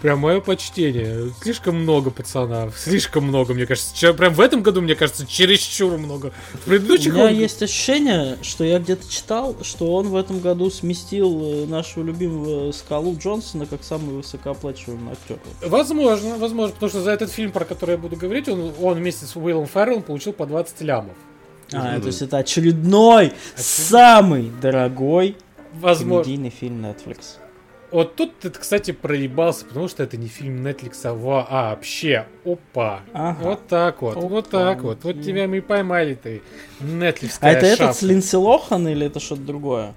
Прям мое почтение. Слишком много пацана. Слишком много, мне кажется. Че- Прям в этом году, мне кажется, чересчур много. В У предыдущих меня он- есть ощущение, что я где-то читал, что он в этом году сместил э, нашего любимого Скалу Джонсона как самый высокооплачиваемый актер. Возможно, возможно, потому что за этот фильм, про который я буду говорить, он, он вместе с Уиллом Ферреллом получил по 20 лямов. А, то есть это очередной, самый дорогой Возможно. комедийный фильм Netflix. Вот тут ты, кстати, проебался, потому что это не фильм Netflix, а вообще. Опа. Ага. Вот так вот, вот Опа. так вот. Вот тебя мы и поймали, ты. Netflix. А это этот с Линдси Лохан или это что-то другое?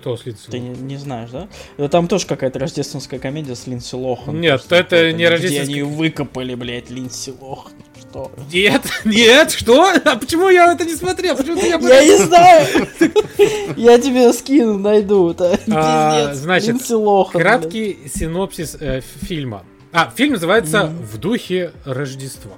Кто, с Линдси Ты не, не знаешь, да? Там тоже какая-то рождественская комедия с Линдси Лохан. Нет, Просто это не Где рождественская- они выкопали, блядь, Линдси Лохан. Что? Нет, <laughs> нет, что? А почему я это не смотрел? Почему ты я Я не знаю! Я тебе скину, найду. А, значит. Краткий синопсис э, фильма. А, фильм называется «В духе Рождества».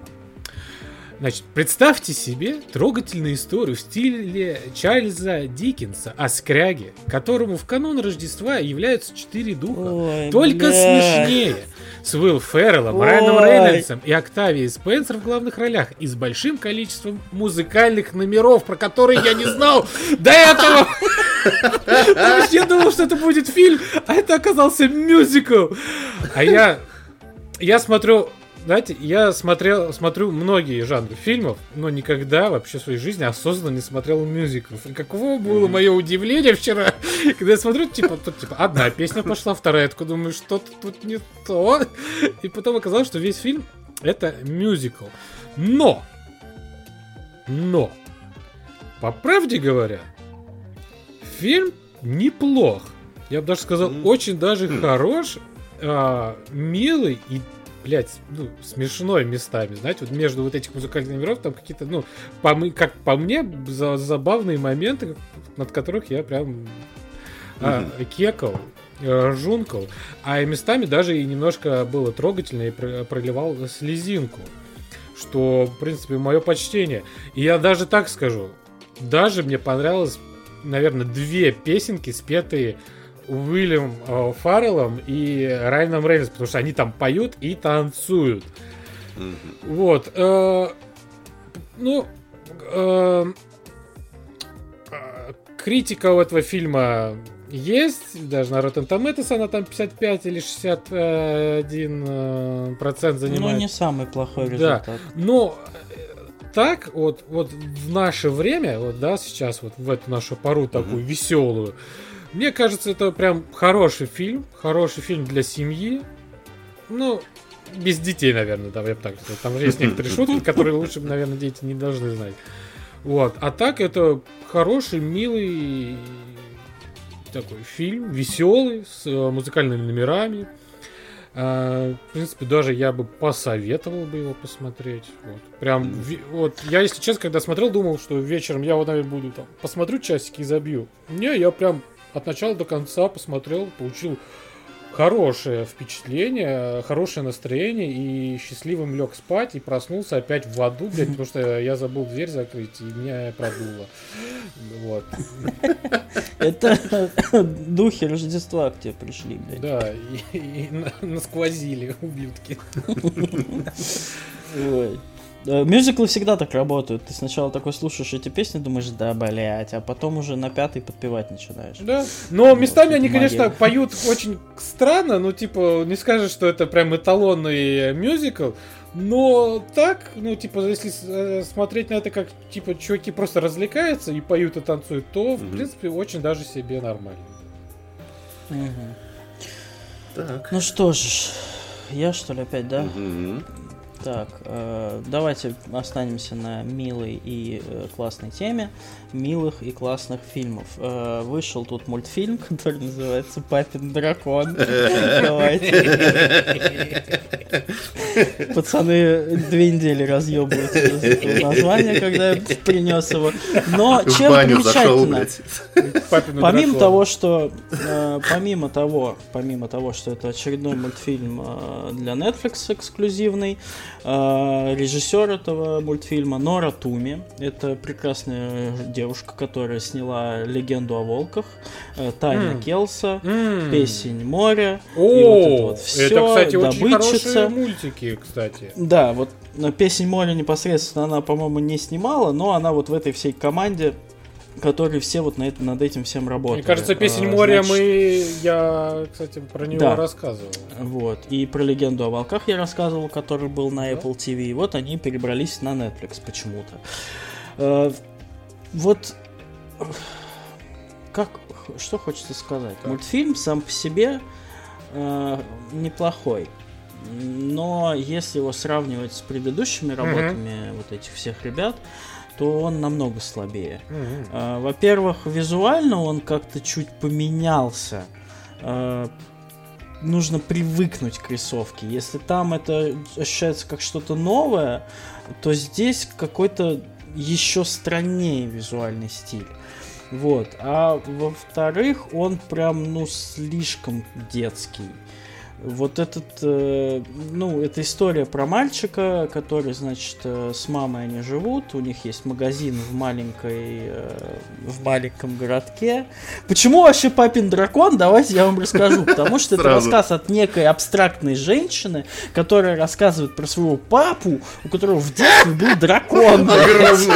Значит, представьте себе трогательную историю в стиле Чарльза Диккенса о скряге, которому в канун Рождества являются четыре духа, Ой, только блядь. смешнее. С Уилл Ферреллом, Райаном Ой. Рейнольдсом и Октавией Спенсер в главных ролях и с большим количеством музыкальных номеров, про которые я не знал до этого. Я думал, что это будет фильм, а это оказался мюзикл. А я, я смотрю, знаете, я смотрел, смотрю многие жанры фильмов, но никогда вообще в своей жизни осознанно не смотрел мюзиклов. И каково было мое удивление вчера, <laughs> когда я смотрю, типа, тут типа одна песня пошла, вторая, такой думаю, что-то тут не то. И потом оказалось, что весь фильм это мюзикл. Но, но, по правде говоря, фильм неплох. Я бы даже сказал, очень даже Хм. хорош, а, милый и, блядь, ну, смешной местами. Знаете, вот между вот этих музыкальных номеров там какие-то, ну, по, как по мне, за- забавные моменты, над которых я прям а, кекал, э, жункал. А местами даже и немножко было трогательно и про- проливал слезинку. Что, в принципе, мое почтение. И я даже так скажу. Даже мне понравилось, наверное, две песенки, спетые Уильям э, Фарреллом и Райаном Рейнольдсом, потому что они там поют и танцуют. Вот. э, ну, э, э, критика у этого фильма есть. Даже на Rotten Tomatoes она там 55 или 61 э, процент Ну, занимает. не самый плохой Да. результат. Но э, так вот, вот в наше время, вот да, сейчас вот в эту нашу пору такую веселую, мне кажется, это прям хороший фильм, хороший фильм для семьи. Ну, без детей, наверное, да, я бы так сказал. Там есть некоторые <laughs> шутки, которые лучше, наверное, дети не должны знать. Вот. А так это хороший, милый такой фильм, веселый, с э, музыкальными номерами. А, в принципе, даже я бы посоветовал бы его посмотреть. Вот. Прям, вот, я, если честно, когда смотрел, думал, что вечером я вот, наверное, буду там, посмотрю часики и забью. Не, я прям от начала до конца посмотрел, получил хорошее впечатление, хорошее настроение и счастливым лег спать и проснулся опять в аду, блядь, потому что я забыл дверь закрыть и меня продуло. Вот. Это духи Рождества к тебе пришли, блядь. Да, и, и на- насквозили ублюдки. Ой. Да, Мюзиклы всегда так работают. Ты сначала такой слушаешь эти песни, думаешь, да, блять, а потом уже на пятый подпевать начинаешь. Да. Но местами они, магия. конечно, поют очень странно, ну, типа, не скажешь, что это прям эталонный мюзикл, но так, ну, типа, если э, смотреть на это как, типа, чуваки просто развлекаются и поют и танцуют, то, в Мгм. принципе, очень даже себе нормально. Мгм. Так. Ну что ж, я что ли опять, да? Мгм. Так, э, давайте останемся на милой и э, классной теме милых и классных фильмов. Э, вышел тут мультфильм, <laughs> который называется «Папин дракон». <laughs> Давайте. Пацаны две недели разъебываются из этого названия, когда я принес его. Но чем примечательно? Помимо того, что э, помимо того, помимо того, что это очередной мультфильм э, для Netflix эксклюзивный, режиссер этого мультфильма Нора Туми, это прекрасная девушка, которая сняла легенду о волках, э, Таня М. Келса, М. песень моря, О, и вот это вот всё, это, кстати, очень хорошие мультики, кстати. Да, вот песень моря непосредственно она, по-моему, не снимала, но она вот в этой всей команде, которые все вот на это, над этим всем работали. Мне кажется, песень А, моря значит, мы... Я, кстати, про него Да. рассказывал. Вот. И про легенду о волках я рассказывал, который был на. Apple TV. И вот они перебрались на Netflix почему-то. Э, Вот как что хочется сказать? Так. Мультфильм сам по себе э, неплохой. Но если его сравнивать с предыдущими работами вот этих всех ребят, то он намного слабее. А, Во-первых, визуально он как-то чуть поменялся. А, Нужно привыкнуть к рисовке. Если там это ощущается как что-то новое, то здесь какой-то еще страннее визуальный стиль. Вот. А во-вторых, он прям, ну, слишком детский. Вот этот, э, ну, это история про мальчика, который, значит, э, с мамой они живут, у них есть магазин в маленькой, э, в маленьком городке. Почему вообще папин дракон? Давайте я вам расскажу. <laughs> Потому что это рассказ от некой абстрактной женщины, которая рассказывает про своего папу, у которого в детстве был дракон. <laughs> Огромный.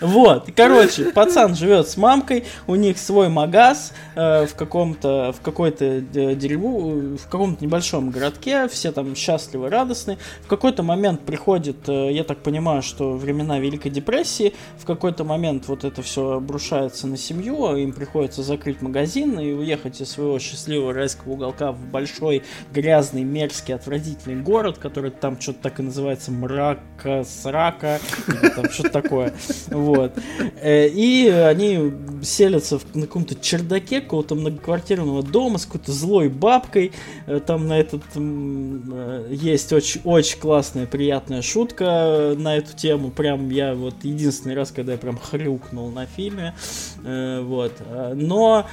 Вот, короче, пацан живет с мамкой, у них свой магаз э, в каком-то, в какой-то э, дереву, в каком-то небольшом городке, все там счастливы, радостны. В какой-то момент приходит, э, я так понимаю, что времена Великой депрессии, в какой-то момент вот это все обрушается на семью, им приходится закрыть магазин и уехать из своего счастливого райского уголка в большой, грязный, мерзкий, отвратительный город, который там что-то так и называется мрака, срака, или там что-то такое. Вот. Э, И они селятся в, на каком-то чердаке какого-то многоквартирного дома с какой-то злой бабкой. Э, Там на этот э, есть очень, очень классная, приятная шутка на эту тему. Прям я вот единственный раз, когда я прям хрюкнул на фильме. Вот. Но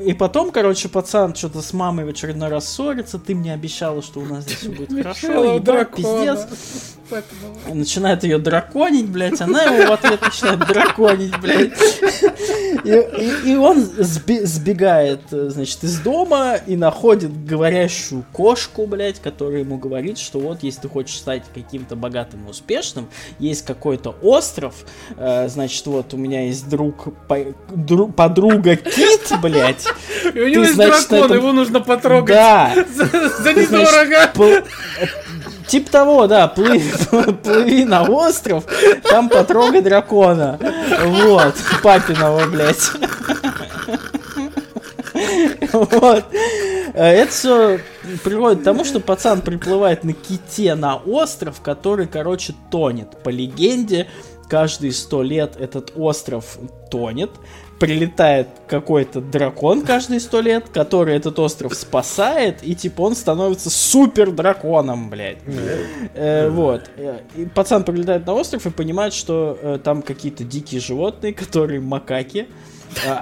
и потом, короче, пацан что-то с мамой в очередной раз ссорится. Ты мне обещала, что у нас здесь все будет хорошо. Ебать, пиздец начинает ее драконить, блядь, она его в ответ начинает драконить, блядь. И, и- и он сбегает, значит, из дома и находит говорящую кошку, блядь, которая ему говорит, что вот, если ты хочешь стать каким-то богатым и успешным, есть какой-то остров, э, значит, вот у меня есть друг, по- дру- подруга Кит, блядь. И у него Ты, есть значит, дракон, это- его нужно потрогать Да, <laughs> за, за недорого. Типа того, да, <laughs> плыви, на остров, там потрогай дракона. Вот, папиного, блядь. Вот. Это все приводит к тому, что пацан приплывает на ките на остров, который, короче, тонет. По легенде, каждые сто лет этот остров тонет. Прилетает какой-то дракон каждые сто лет, который этот остров спасает, и типа он становится супер драконом, блядь. Э, вот. Э, И пацан прилетает на остров и понимает, что э, там какие-то дикие животные, которые макаки.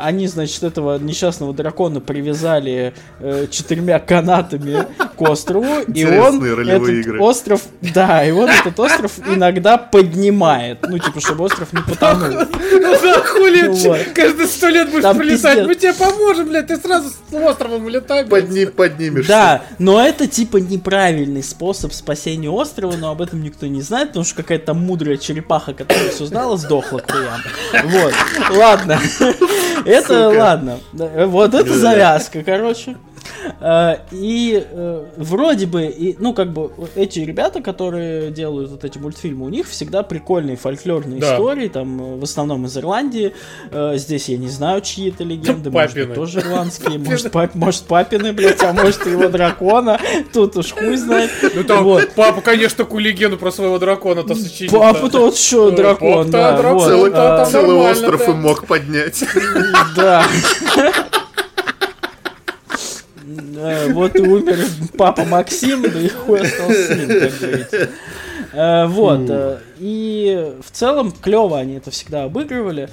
Они, значит, этого несчастного дракона привязали э, четырьмя канатами к острову, и он этот игры. остров, да, и он этот остров иногда поднимает, ну типа, чтобы остров не потонул. Ну да, хули, каждые сто лет будешь прилетать, мы тебе поможем, блядь, ты сразу с островом улетай, блядь. Подни, поднимешься. Да, но это типа неправильный способ спасения острова, но об этом никто не знает, потому что какая-то мудрая черепаха, которая все знала, сдохла к. Вот, ладно. Это ладно. Вот это завязка, короче. Э, И э, вроде бы, и, ну как бы эти ребята, которые делают вот эти мультфильмы, у них всегда прикольные фольклорные Да. истории, там э, в основном из Ирландии. Здесь я не знаю, чьи это легенды, может быть, Папины. тоже ирландские, может, пап- может папины, блядь, а может его дракона, тут уж хуй знает. Ну там Вот. папа, конечно, такую легенду про своего дракона-то сочинил. Папа тот еще дракон, да. Целый, А, остров и мог поднять. Да. Э, Вот и умер папа Максим, да и хуй остался с ним, как говорится. Э, Вот. э, И в целом клево они это всегда обыгрывали.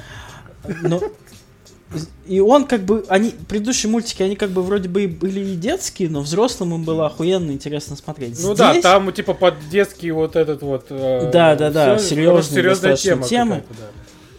Но и он как бы, они, предыдущие мультики, они как бы вроде бы и были и детские, но взрослым им было охуенно интересно смотреть. Ну да, Здесь- там типа под детский вот этот вот... э, Да, да, да, серьезная достаточно тема. тема. да.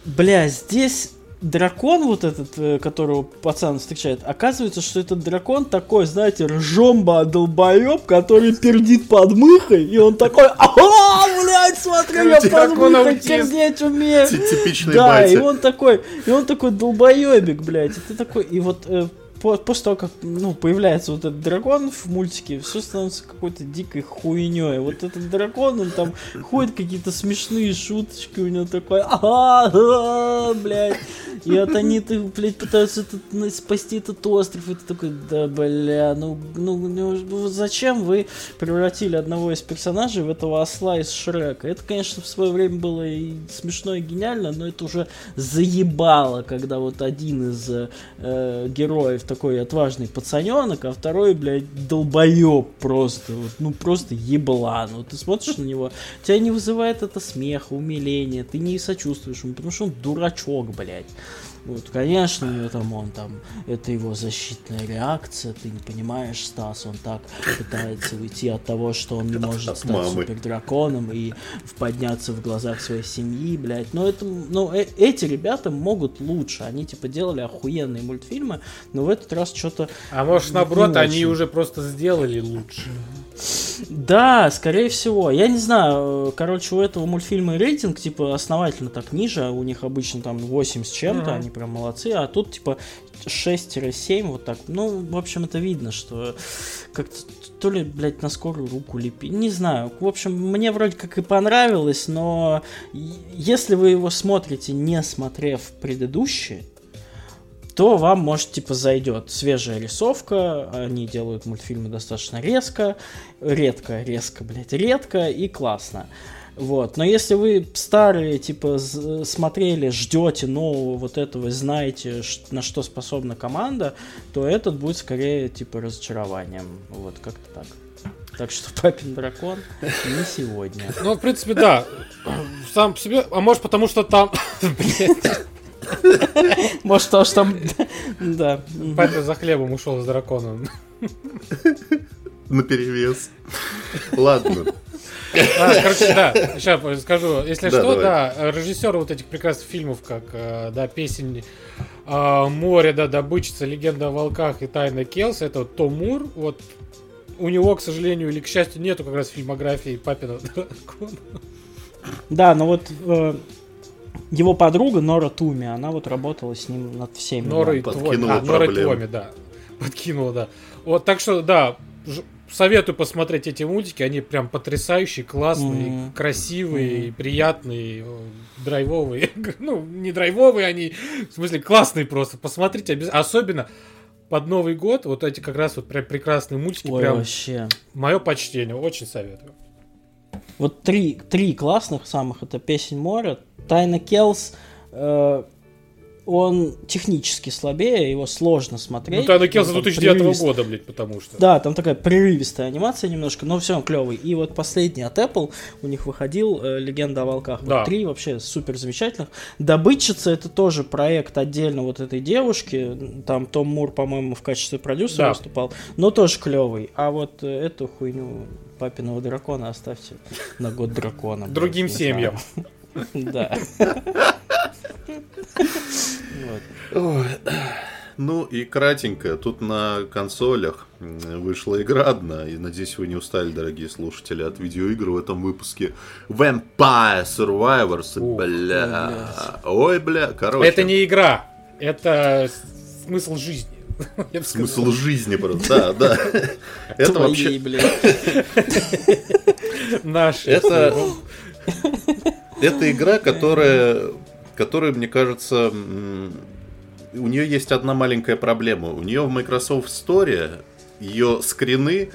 Бля, здесь дракон вот этот, э, которого пацан встречает, оказывается, что этот дракон такой, знаете, ржомба долбоеб, который пердит под мыхой, и он такой, ага, блядь, смотри, я под мыхой пердеть умею. Ти- Типичный Да, и он такой, и он такой долбоебик, блядь, и ты такой, и вот э, по- после того, как ну, появляется вот этот дракон в мультике, все становится какой-то дикой хуйней. Вот этот дракон, он там ходит какие-то смешные шуточки, у него такой, ага, блядь. И вот они, ты, блядь, пытаются этот, спасти этот остров, и ты такой, да, бля, ну, ну, ну, ну, зачем вы превратили одного из персонажей в этого осла из Шрека? Это, конечно, в свое время было и смешно, и гениально, но это уже заебало, когда вот один из э, героев такой отважный пацаненок, а второй, блядь, долбоеб просто, вот, ну, просто еблан. Вот ты смотришь на него, тебя не вызывает это смеха, умиления, ты не сочувствуешь ему, потому что он дурачок, блядь. Вот, конечно, там он там, это его защитная реакция, ты не понимаешь, Стас, он так пытается уйти от того, что он не может стать супердраконом и в- подняться в глазах своей семьи, блядь. Но это, ну, э- эти ребята могут лучше, они типа делали охуенные мультфильмы, но в этот раз что-то А может, наоборот, они уже просто сделали лучше. Да, скорее всего. Я не знаю, короче, у этого мультфильма рейтинг, типа, основательно так ниже, у них обычно там 8 с чем-то, Мгм. они прям молодцы, а тут, типа, 6-7, вот так. Ну, в общем, это видно, что как-то то ли, блядь, на скорую руку лепи. Не знаю. В общем, мне вроде как и понравилось, но если вы его смотрите, не смотрев предыдущий, то вам, может, типа, зайдет свежая рисовка, они делают мультфильмы достаточно резко, редко, резко, блядь, редко и классно. Вот. Но если вы старые, типа, смотрели, ждете нового вот этого, знаете, на что способна команда, то этот будет скорее, типа, разочарованием. Вот, как-то так. Так что <laughs> папин дракон не сегодня. Ну, в принципе, да. Сам по себе, а может потому что там... <laughs> <laughs> Может, потому что там... Да. Папа за хлебом ушел с драконом. На перевес. Ладно. А, короче, да, сейчас скажу. Если Да, что, давай. да, режиссер вот этих прекрасных фильмов, как, э, да, песень э, «Море», да, «Добычица», «Легенда о волках» и «Тайна Келс», это вот Том Мур, вот у него, к сожалению или к счастью, нету как раз фильмографии папина <laughs> дракона. Да, но вот э, его подруга Нора Туми, она вот работала с ним над всеми. Нора и да. Подкинула А, Нора и проблем. Твоми, да. Подкинула, да. Вот, так что, да, ж- советую посмотреть эти мультики, они прям потрясающие, классные, Мгм. красивые, приятные, э, драйвовые. <laughs> Ну, не драйвовые они, в смысле, классные просто. Посмотрите, особенно под Новый год, вот эти как раз вот прям прекрасные мультики, Ой, прям вообще. мое почтение, очень советую. Вот три, три классных самых, это «Песень моря», «Тайна Келс», э, он технически слабее, его сложно смотреть. Ну, Тайна Келса Он там 2009 прерывист- года, блядь, потому что. Да, там такая прерывистая анимация немножко, но все, он клевый. И вот последний от Apple у них выходил э, «Легенда о волках». Вот Да. три вообще супер замечательных. «Добытчица» — это тоже проект отдельно вот этой девушки. Там Том Мур, по-моему, в качестве продюсера Да. выступал, но тоже клевый. А вот э, эту хуйню папиного дракона оставьте на год дракона. Другим семьям. <laughs> Да. <laughs> Ну и кратенько, тут на консолях вышла игра одна, и надеюсь вы не устали, дорогие слушатели, от видеоигр в этом выпуске. Vampire Survivors, Ух, бля. Ой, бля, короче. Это не игра, это смысл жизни. <laughs> Смысл жизни просто, да, да. Это вообще... <laughs> Это- Это игра, которая, которая, мне кажется, у нее есть одна маленькая проблема. У нее в Microsoft Store ее скрины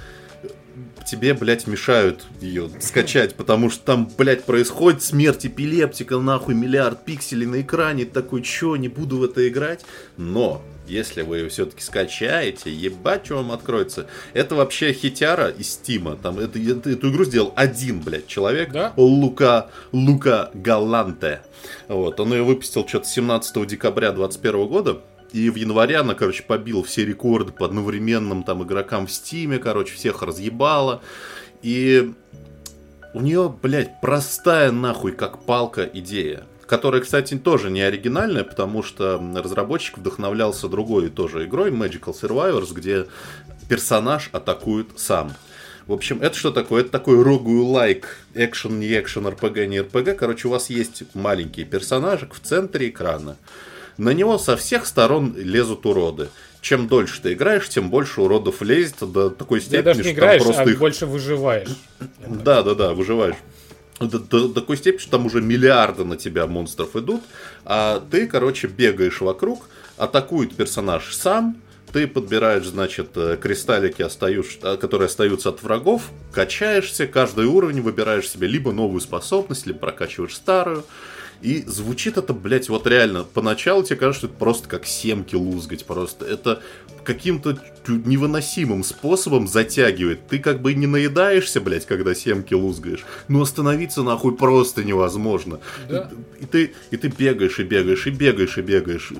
тебе, блядь, мешают ее скачать, потому что там, блядь, происходит смерть эпилептика, нахуй, миллиард пикселей на экране, такой, чё, не буду в это играть? Но, если вы ее все-таки скачаете, ебать, что вам откроется. Это вообще хитяра из Стима, там, это, это- эту игру сделал один, блядь, человек, Да? Лука, Лука Галанте. Вот, он ее выпустил что-то 17 декабря 2021 года. И в январе она, короче, побила все рекорды по одновременным там игрокам в Стиме, короче, всех разъебала. И у нее, блядь, простая нахуй как палка идея. Которая, кстати, тоже не оригинальная, потому что разработчик вдохновлялся другой тоже игрой, Magical Survivors, где персонаж атакует сам. В общем, это что такое? Это такой рогу-лайк, экшен, не экшен, РПГ, не РПГ. Короче, у вас есть маленький персонажик в центре экрана. На него со всех сторон лезут уроды. чем дольше ты играешь, тем больше уродов лезет до такой степени, даже не что там играешь, просто а их... больше выживаешь. Да, да, да, выживаешь. До, до- до такой степени, что там уже миллиарды на тебя монстров идут, а ты, короче, бегаешь вокруг, атакует персонаж сам, ты подбираешь, значит, э, кристаллики, остаюш- э, которые остаются от врагов, качаешься, каждый уровень выбираешь себе либо новую способность, либо прокачиваешь старую. И звучит это, блядь, вот реально, поначалу тебе кажется, что это просто как семки лузгать, просто это каким-то невыносимым способом затягивает. Ты как бы и не наедаешься, блядь, когда семки лузгаешь, но остановиться нахуй просто невозможно. Да. И, ты, и ты бегаешь, и бегаешь, и бегаешь, и бегаешь.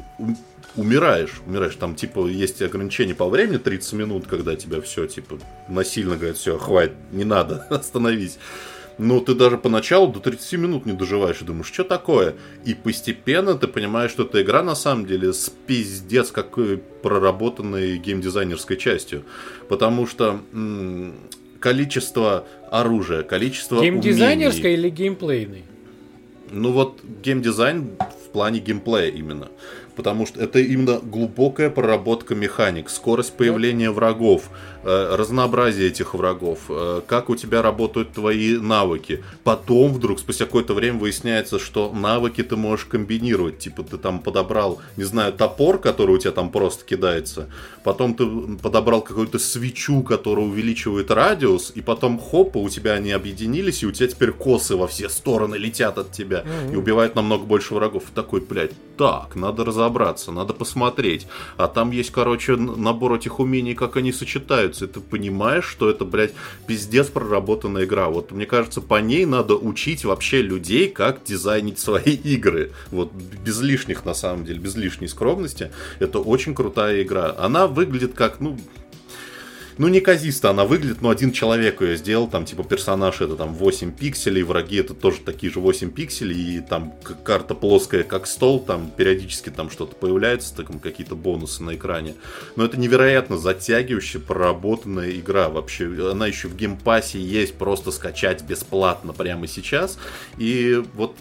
Умираешь, умираешь, там типа есть ограничение по времени 30 минут, когда тебя все типа насильно говорят, все, хватит, не надо, <laughs> остановись. Но ты даже поначалу до 30 минут не доживаешь и думаешь, что такое? И постепенно ты понимаешь, что эта игра на самом деле с пиздец какой проработанной геймдизайнерской частью. Потому что м, количество оружия, количество Геймдизайнерской умений- или геймплейной? ну вот геймдизайн в плане геймплея именно. Потому что это именно глубокая проработка механик, скорость появления врагов, э, разнообразие этих врагов, э, как у тебя работают твои навыки. Потом вдруг, спустя какое-то время, выясняется, что навыки ты можешь комбинировать. Типа ты там подобрал, не знаю, топор, который у тебя там просто кидается. Потом ты подобрал какую-то свечу, которая увеличивает радиус. И потом, хопа, у тебя они объединились, и у тебя теперь косы во все стороны летят от тебя. И убивают намного больше врагов. И такой, блядь, так, надо разобраться, надо посмотреть. А там есть, короче, набор этих умений, как они сочетаются. И ты понимаешь, что это, блядь, пиздец проработанная игра. Вот мне кажется, по ней надо учить вообще людей, как дизайнить свои игры. Вот без лишних, на самом деле, без лишней скромности. Это очень крутая игра. Она выглядит как, ну, ну, неказисто она выглядит, но один человек ее сделал, там, типа, персонаж это там 8 пикселей, враги это тоже такие же 8 пикселей, и там карта плоская, как стол, там периодически там что-то появляется, там какие-то бонусы на экране. Но это невероятно затягивающая, проработанная игра вообще. Она еще в Game Pass е есть, просто скачать бесплатно прямо сейчас. И вот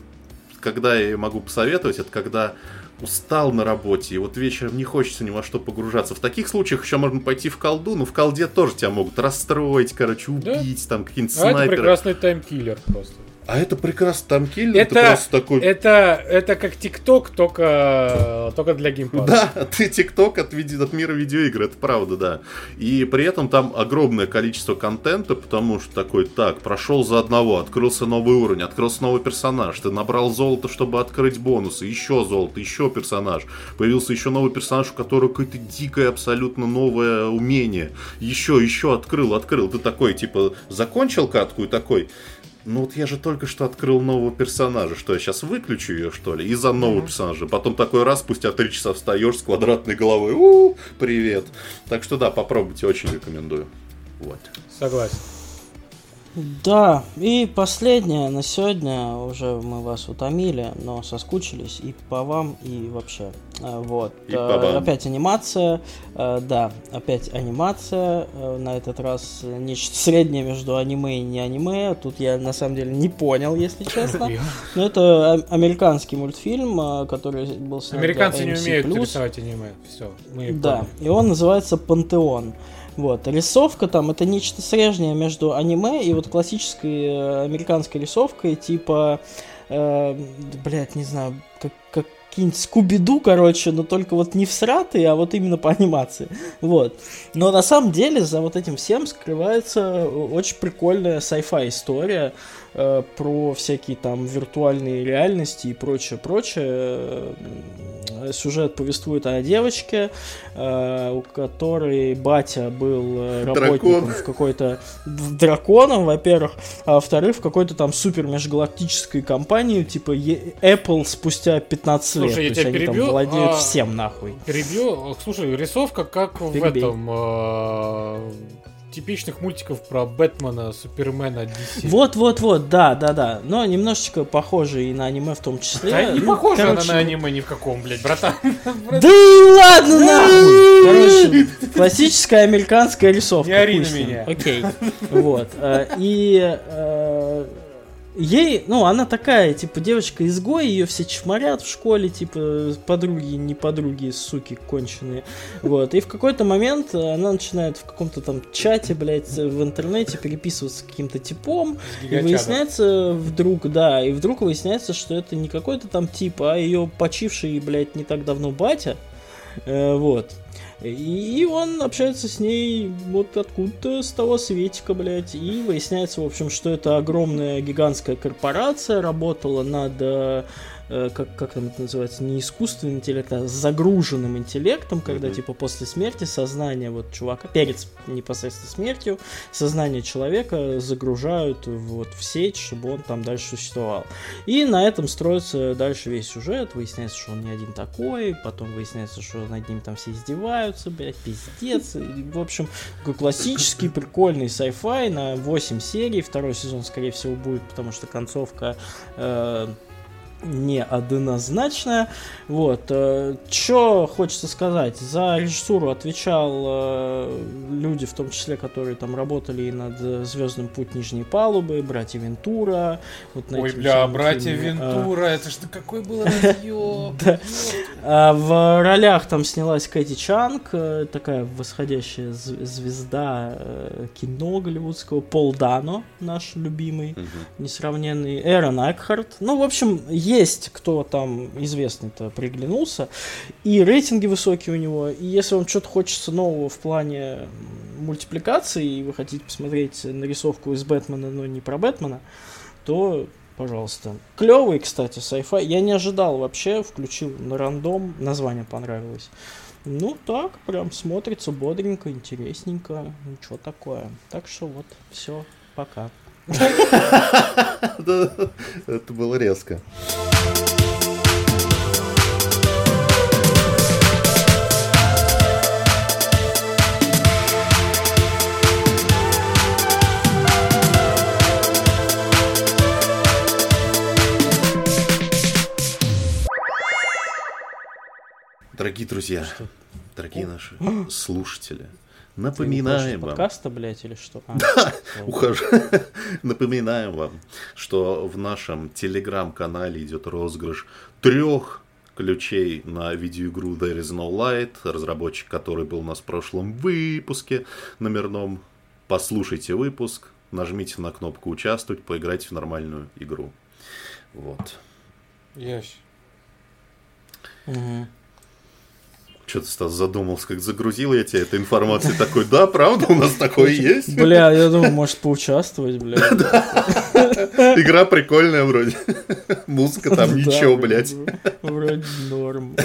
когда я могу посоветовать, это когда устал на работе, и вот вечером не хочется ни во что погружаться. В таких случаях еще можно пойти в колду, но в колде тоже тебя могут расстроить, короче, Да. убить, там какие-нибудь А это снайперы. прекрасный time killer просто. А это прекрасно, time killer, ты Это, просто такой... это, это как TikTok, только, только для геймпада. Да, <laughs> ты TikTok от, от мира видеоигр, это правда, да. И при этом там огромное количество контента, потому что такой, так, прошел за одного, открылся новый уровень, открылся новый персонаж, ты набрал золото, чтобы открыть бонусы, еще золото, еще персонаж, появился еще новый персонаж, у которого какое-то дикое, абсолютно новое умение, еще, еще открыл, открыл, ты такой, типа, закончил катку и такой, ну вот я же только что открыл нового персонажа, что я сейчас выключу ее, что ли, из-за нового персонажа. Потом такой раз, спустя три часа встаешь с квадратной головой, у привет. Так что да, попробуйте, очень рекомендую. Вот. Согласен. Да, и последнее на сегодня, уже мы вас утомили, но соскучились и по вам, и вообще. А, Вот. И Э, по вам. Опять анимация, э, да, опять анимация, э, на этот раз нечто среднее между аниме и не аниме, тут я на самом деле не понял, если <laughs> честно. Но это а- американский мультфильм, э, который был снят Американцы не умеют рисовать аниме. Все, мы Да, и он называется Пантеон. Вот, рисовка там это нечто среднее между аниме и вот классической э, американской рисовкой, типа, э, блядь, не знаю, как, как какие-нибудь Скуби-Ду, короче, но только вот не всратые, а вот именно по анимации. Вот. Но на самом деле за вот этим всем скрывается очень прикольная sci-fi история э, про всякие там виртуальные реальности и прочее, прочее. Э, Сюжет повествует о девочке, э, у которой батя был э, работником Дракон. в какой-то в- драконом, во-первых, а во-вторых, в какой-то там супер межгалактической компании, типа Apple спустя 15 лет. Слушай, я То тебя они там перебью, владеют а- всем нахуй. Перебью. Слушай, рисовка как в Перебей. этом э, типичных мультиков про Бэтмена, Супермена, DC. Вот-вот-вот, да, да, да. Но немножечко похоже и на аниме в том числе. Да не Ну, похоже она короче, на аниме ни в каком, блядь, братан. <laughs> Да и ладно нахуй! Короче, <laughs> классическая американская рисовка. Не ори на меня. Окей. Вот. э, И э, ей, ну, она такая, типа, девочка-изгой, ее все чморят в школе, типа, подруги, не подруги, суки конченые. Вот. И в какой-то момент она начинает в каком-то там чате, блядь, в интернете переписываться с каким-то типом. И выясняется вдруг, да, и вдруг выясняется, что это не какой-то там тип, а ее почивший, блядь, не так давно батя. Э, вот. И он общается с ней вот откуда-то с того светика, блядь. И выясняется, в общем, что это огромная гигантская корпорация работала над э, как, как там это называется, не искусственный интеллект, а загруженным интеллектом, когда, mm-hmm. типа, после смерти сознание вот чувака, перед непосредственно смертью, сознание человека загружают вот в сеть, чтобы он там дальше существовал. И на этом строится дальше весь сюжет, выясняется, что он не один такой, потом выясняется, что над ним там все издеваются, блядь, пиздец. И, в общем, такой классический, прикольный sci-fi на 8 серий, второй сезон, скорее всего, будет, потому что концовка э, неоднозначная. Вот. Э, Что хочется сказать? За режиссуру отвечал э, люди, в том числе, которые там работали и над «Звездным путь нижней палубы», «Братья Вентура». Вот Ой, бля, «Братья фильме. Вентура», это что какой был? <laughs> А в ролях там снялась Кэти Чанг, э, такая восходящая звезда кино голливудского, Пол Дано, наш любимый, несравненный, Эрон Экхарт. Ну, в общем, есть кто там известный-то приглянулся, и рейтинги высокие у него, и если вам что-то хочется нового в плане мультипликации, и вы хотите посмотреть нарисовку из Бэтмена, но не про Бэтмена, то пожалуйста. Клевый, кстати, sci-fi. Я не ожидал вообще, включил на рандом, название понравилось. Ну так, прям смотрится бодренько, интересненько, ничего такое. Так что вот, все, пока. <laughs> Это было резко. Дорогие друзья, дорогие наши <gasps> слушатели, Напоминаем вам. подкаста, блядь, или что? А, да, ухожу. <laughs> Напоминаем вам, что в нашем телеграм-канале идет розыгрыш трех ключей на видеоигру There is no light, разработчик который был у нас в прошлом выпуске номерном. Послушайте выпуск, нажмите на кнопку «Участвовать», поиграйте в нормальную игру. Вот. Ящ. Угу. Что ты, Стас, задумался, как загрузил я тебе эту информацию? Такой, да, правда, у нас такое есть? Бля, я думаю, может поучаствовать, бля. <laughs> Игра прикольная вроде. Музыка там ничего, блядь. Вроде норм.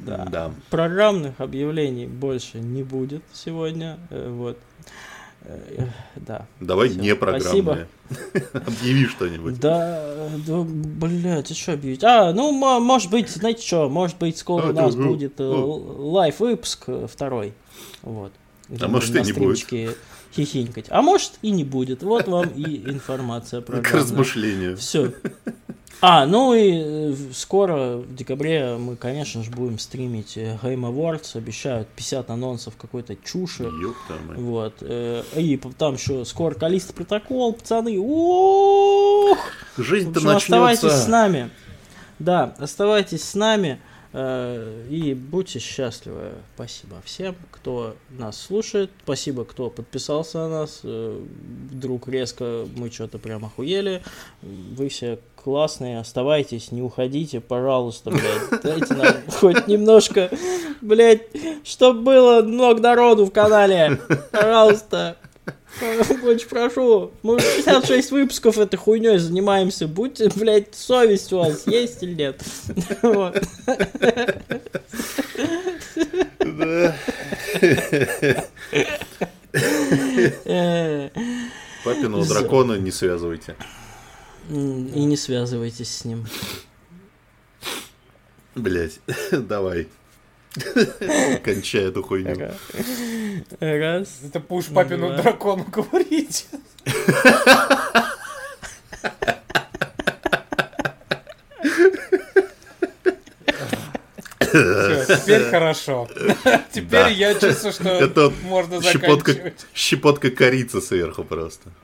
Да. да. Программных объявлений больше не будет сегодня. Э, вот. Э, да. Давай Всё. не программные. <laughs> Объяви что-нибудь. Да, да, блядь, а что объявить? А, ну, может быть, знаете что, может быть, скоро у нас будет э, live выпуск э, второй. Вот. А может и не будет. Хихинькать. А может и не будет. Вот вам и информация про К размышлению. Все. А, ну и э, скоро, в декабре, мы, конечно же, будем стримить э, Game Awards. Обещают 50 анонсов какой-то чуши. Ёпта вот. Э, и там еще скоро Callisto Protocol, пацаны. Ох! Жизнь-то начнется. Оставайтесь с нами. Да, оставайтесь с нами. Э, и будьте счастливы. Спасибо всем, кто нас слушает. Спасибо, кто подписался на нас. Э, вдруг резко мы что-то прям охуели. Вы все классные. Оставайтесь, не уходите, пожалуйста, блядь. <laughs> Дайте нам хоть немножко, блядь, чтобы было много народу в канале. <laughs> Пожалуйста. <laughs> Очень прошу. Мы 66 выпусков этой хуйней занимаемся. Будьте, блядь, совесть у вас есть или нет? <laughs> Папиного дракона не связывайте. И не связывайтесь с ним. Блять, <laughs> давай. <laughs> Кончай эту хуйню. Раз. Это пуш папину дракону говорить. Все, теперь хорошо. <laughs> Теперь я чувствую, что Это можно заканчивать. Щепотка корицы сверху просто.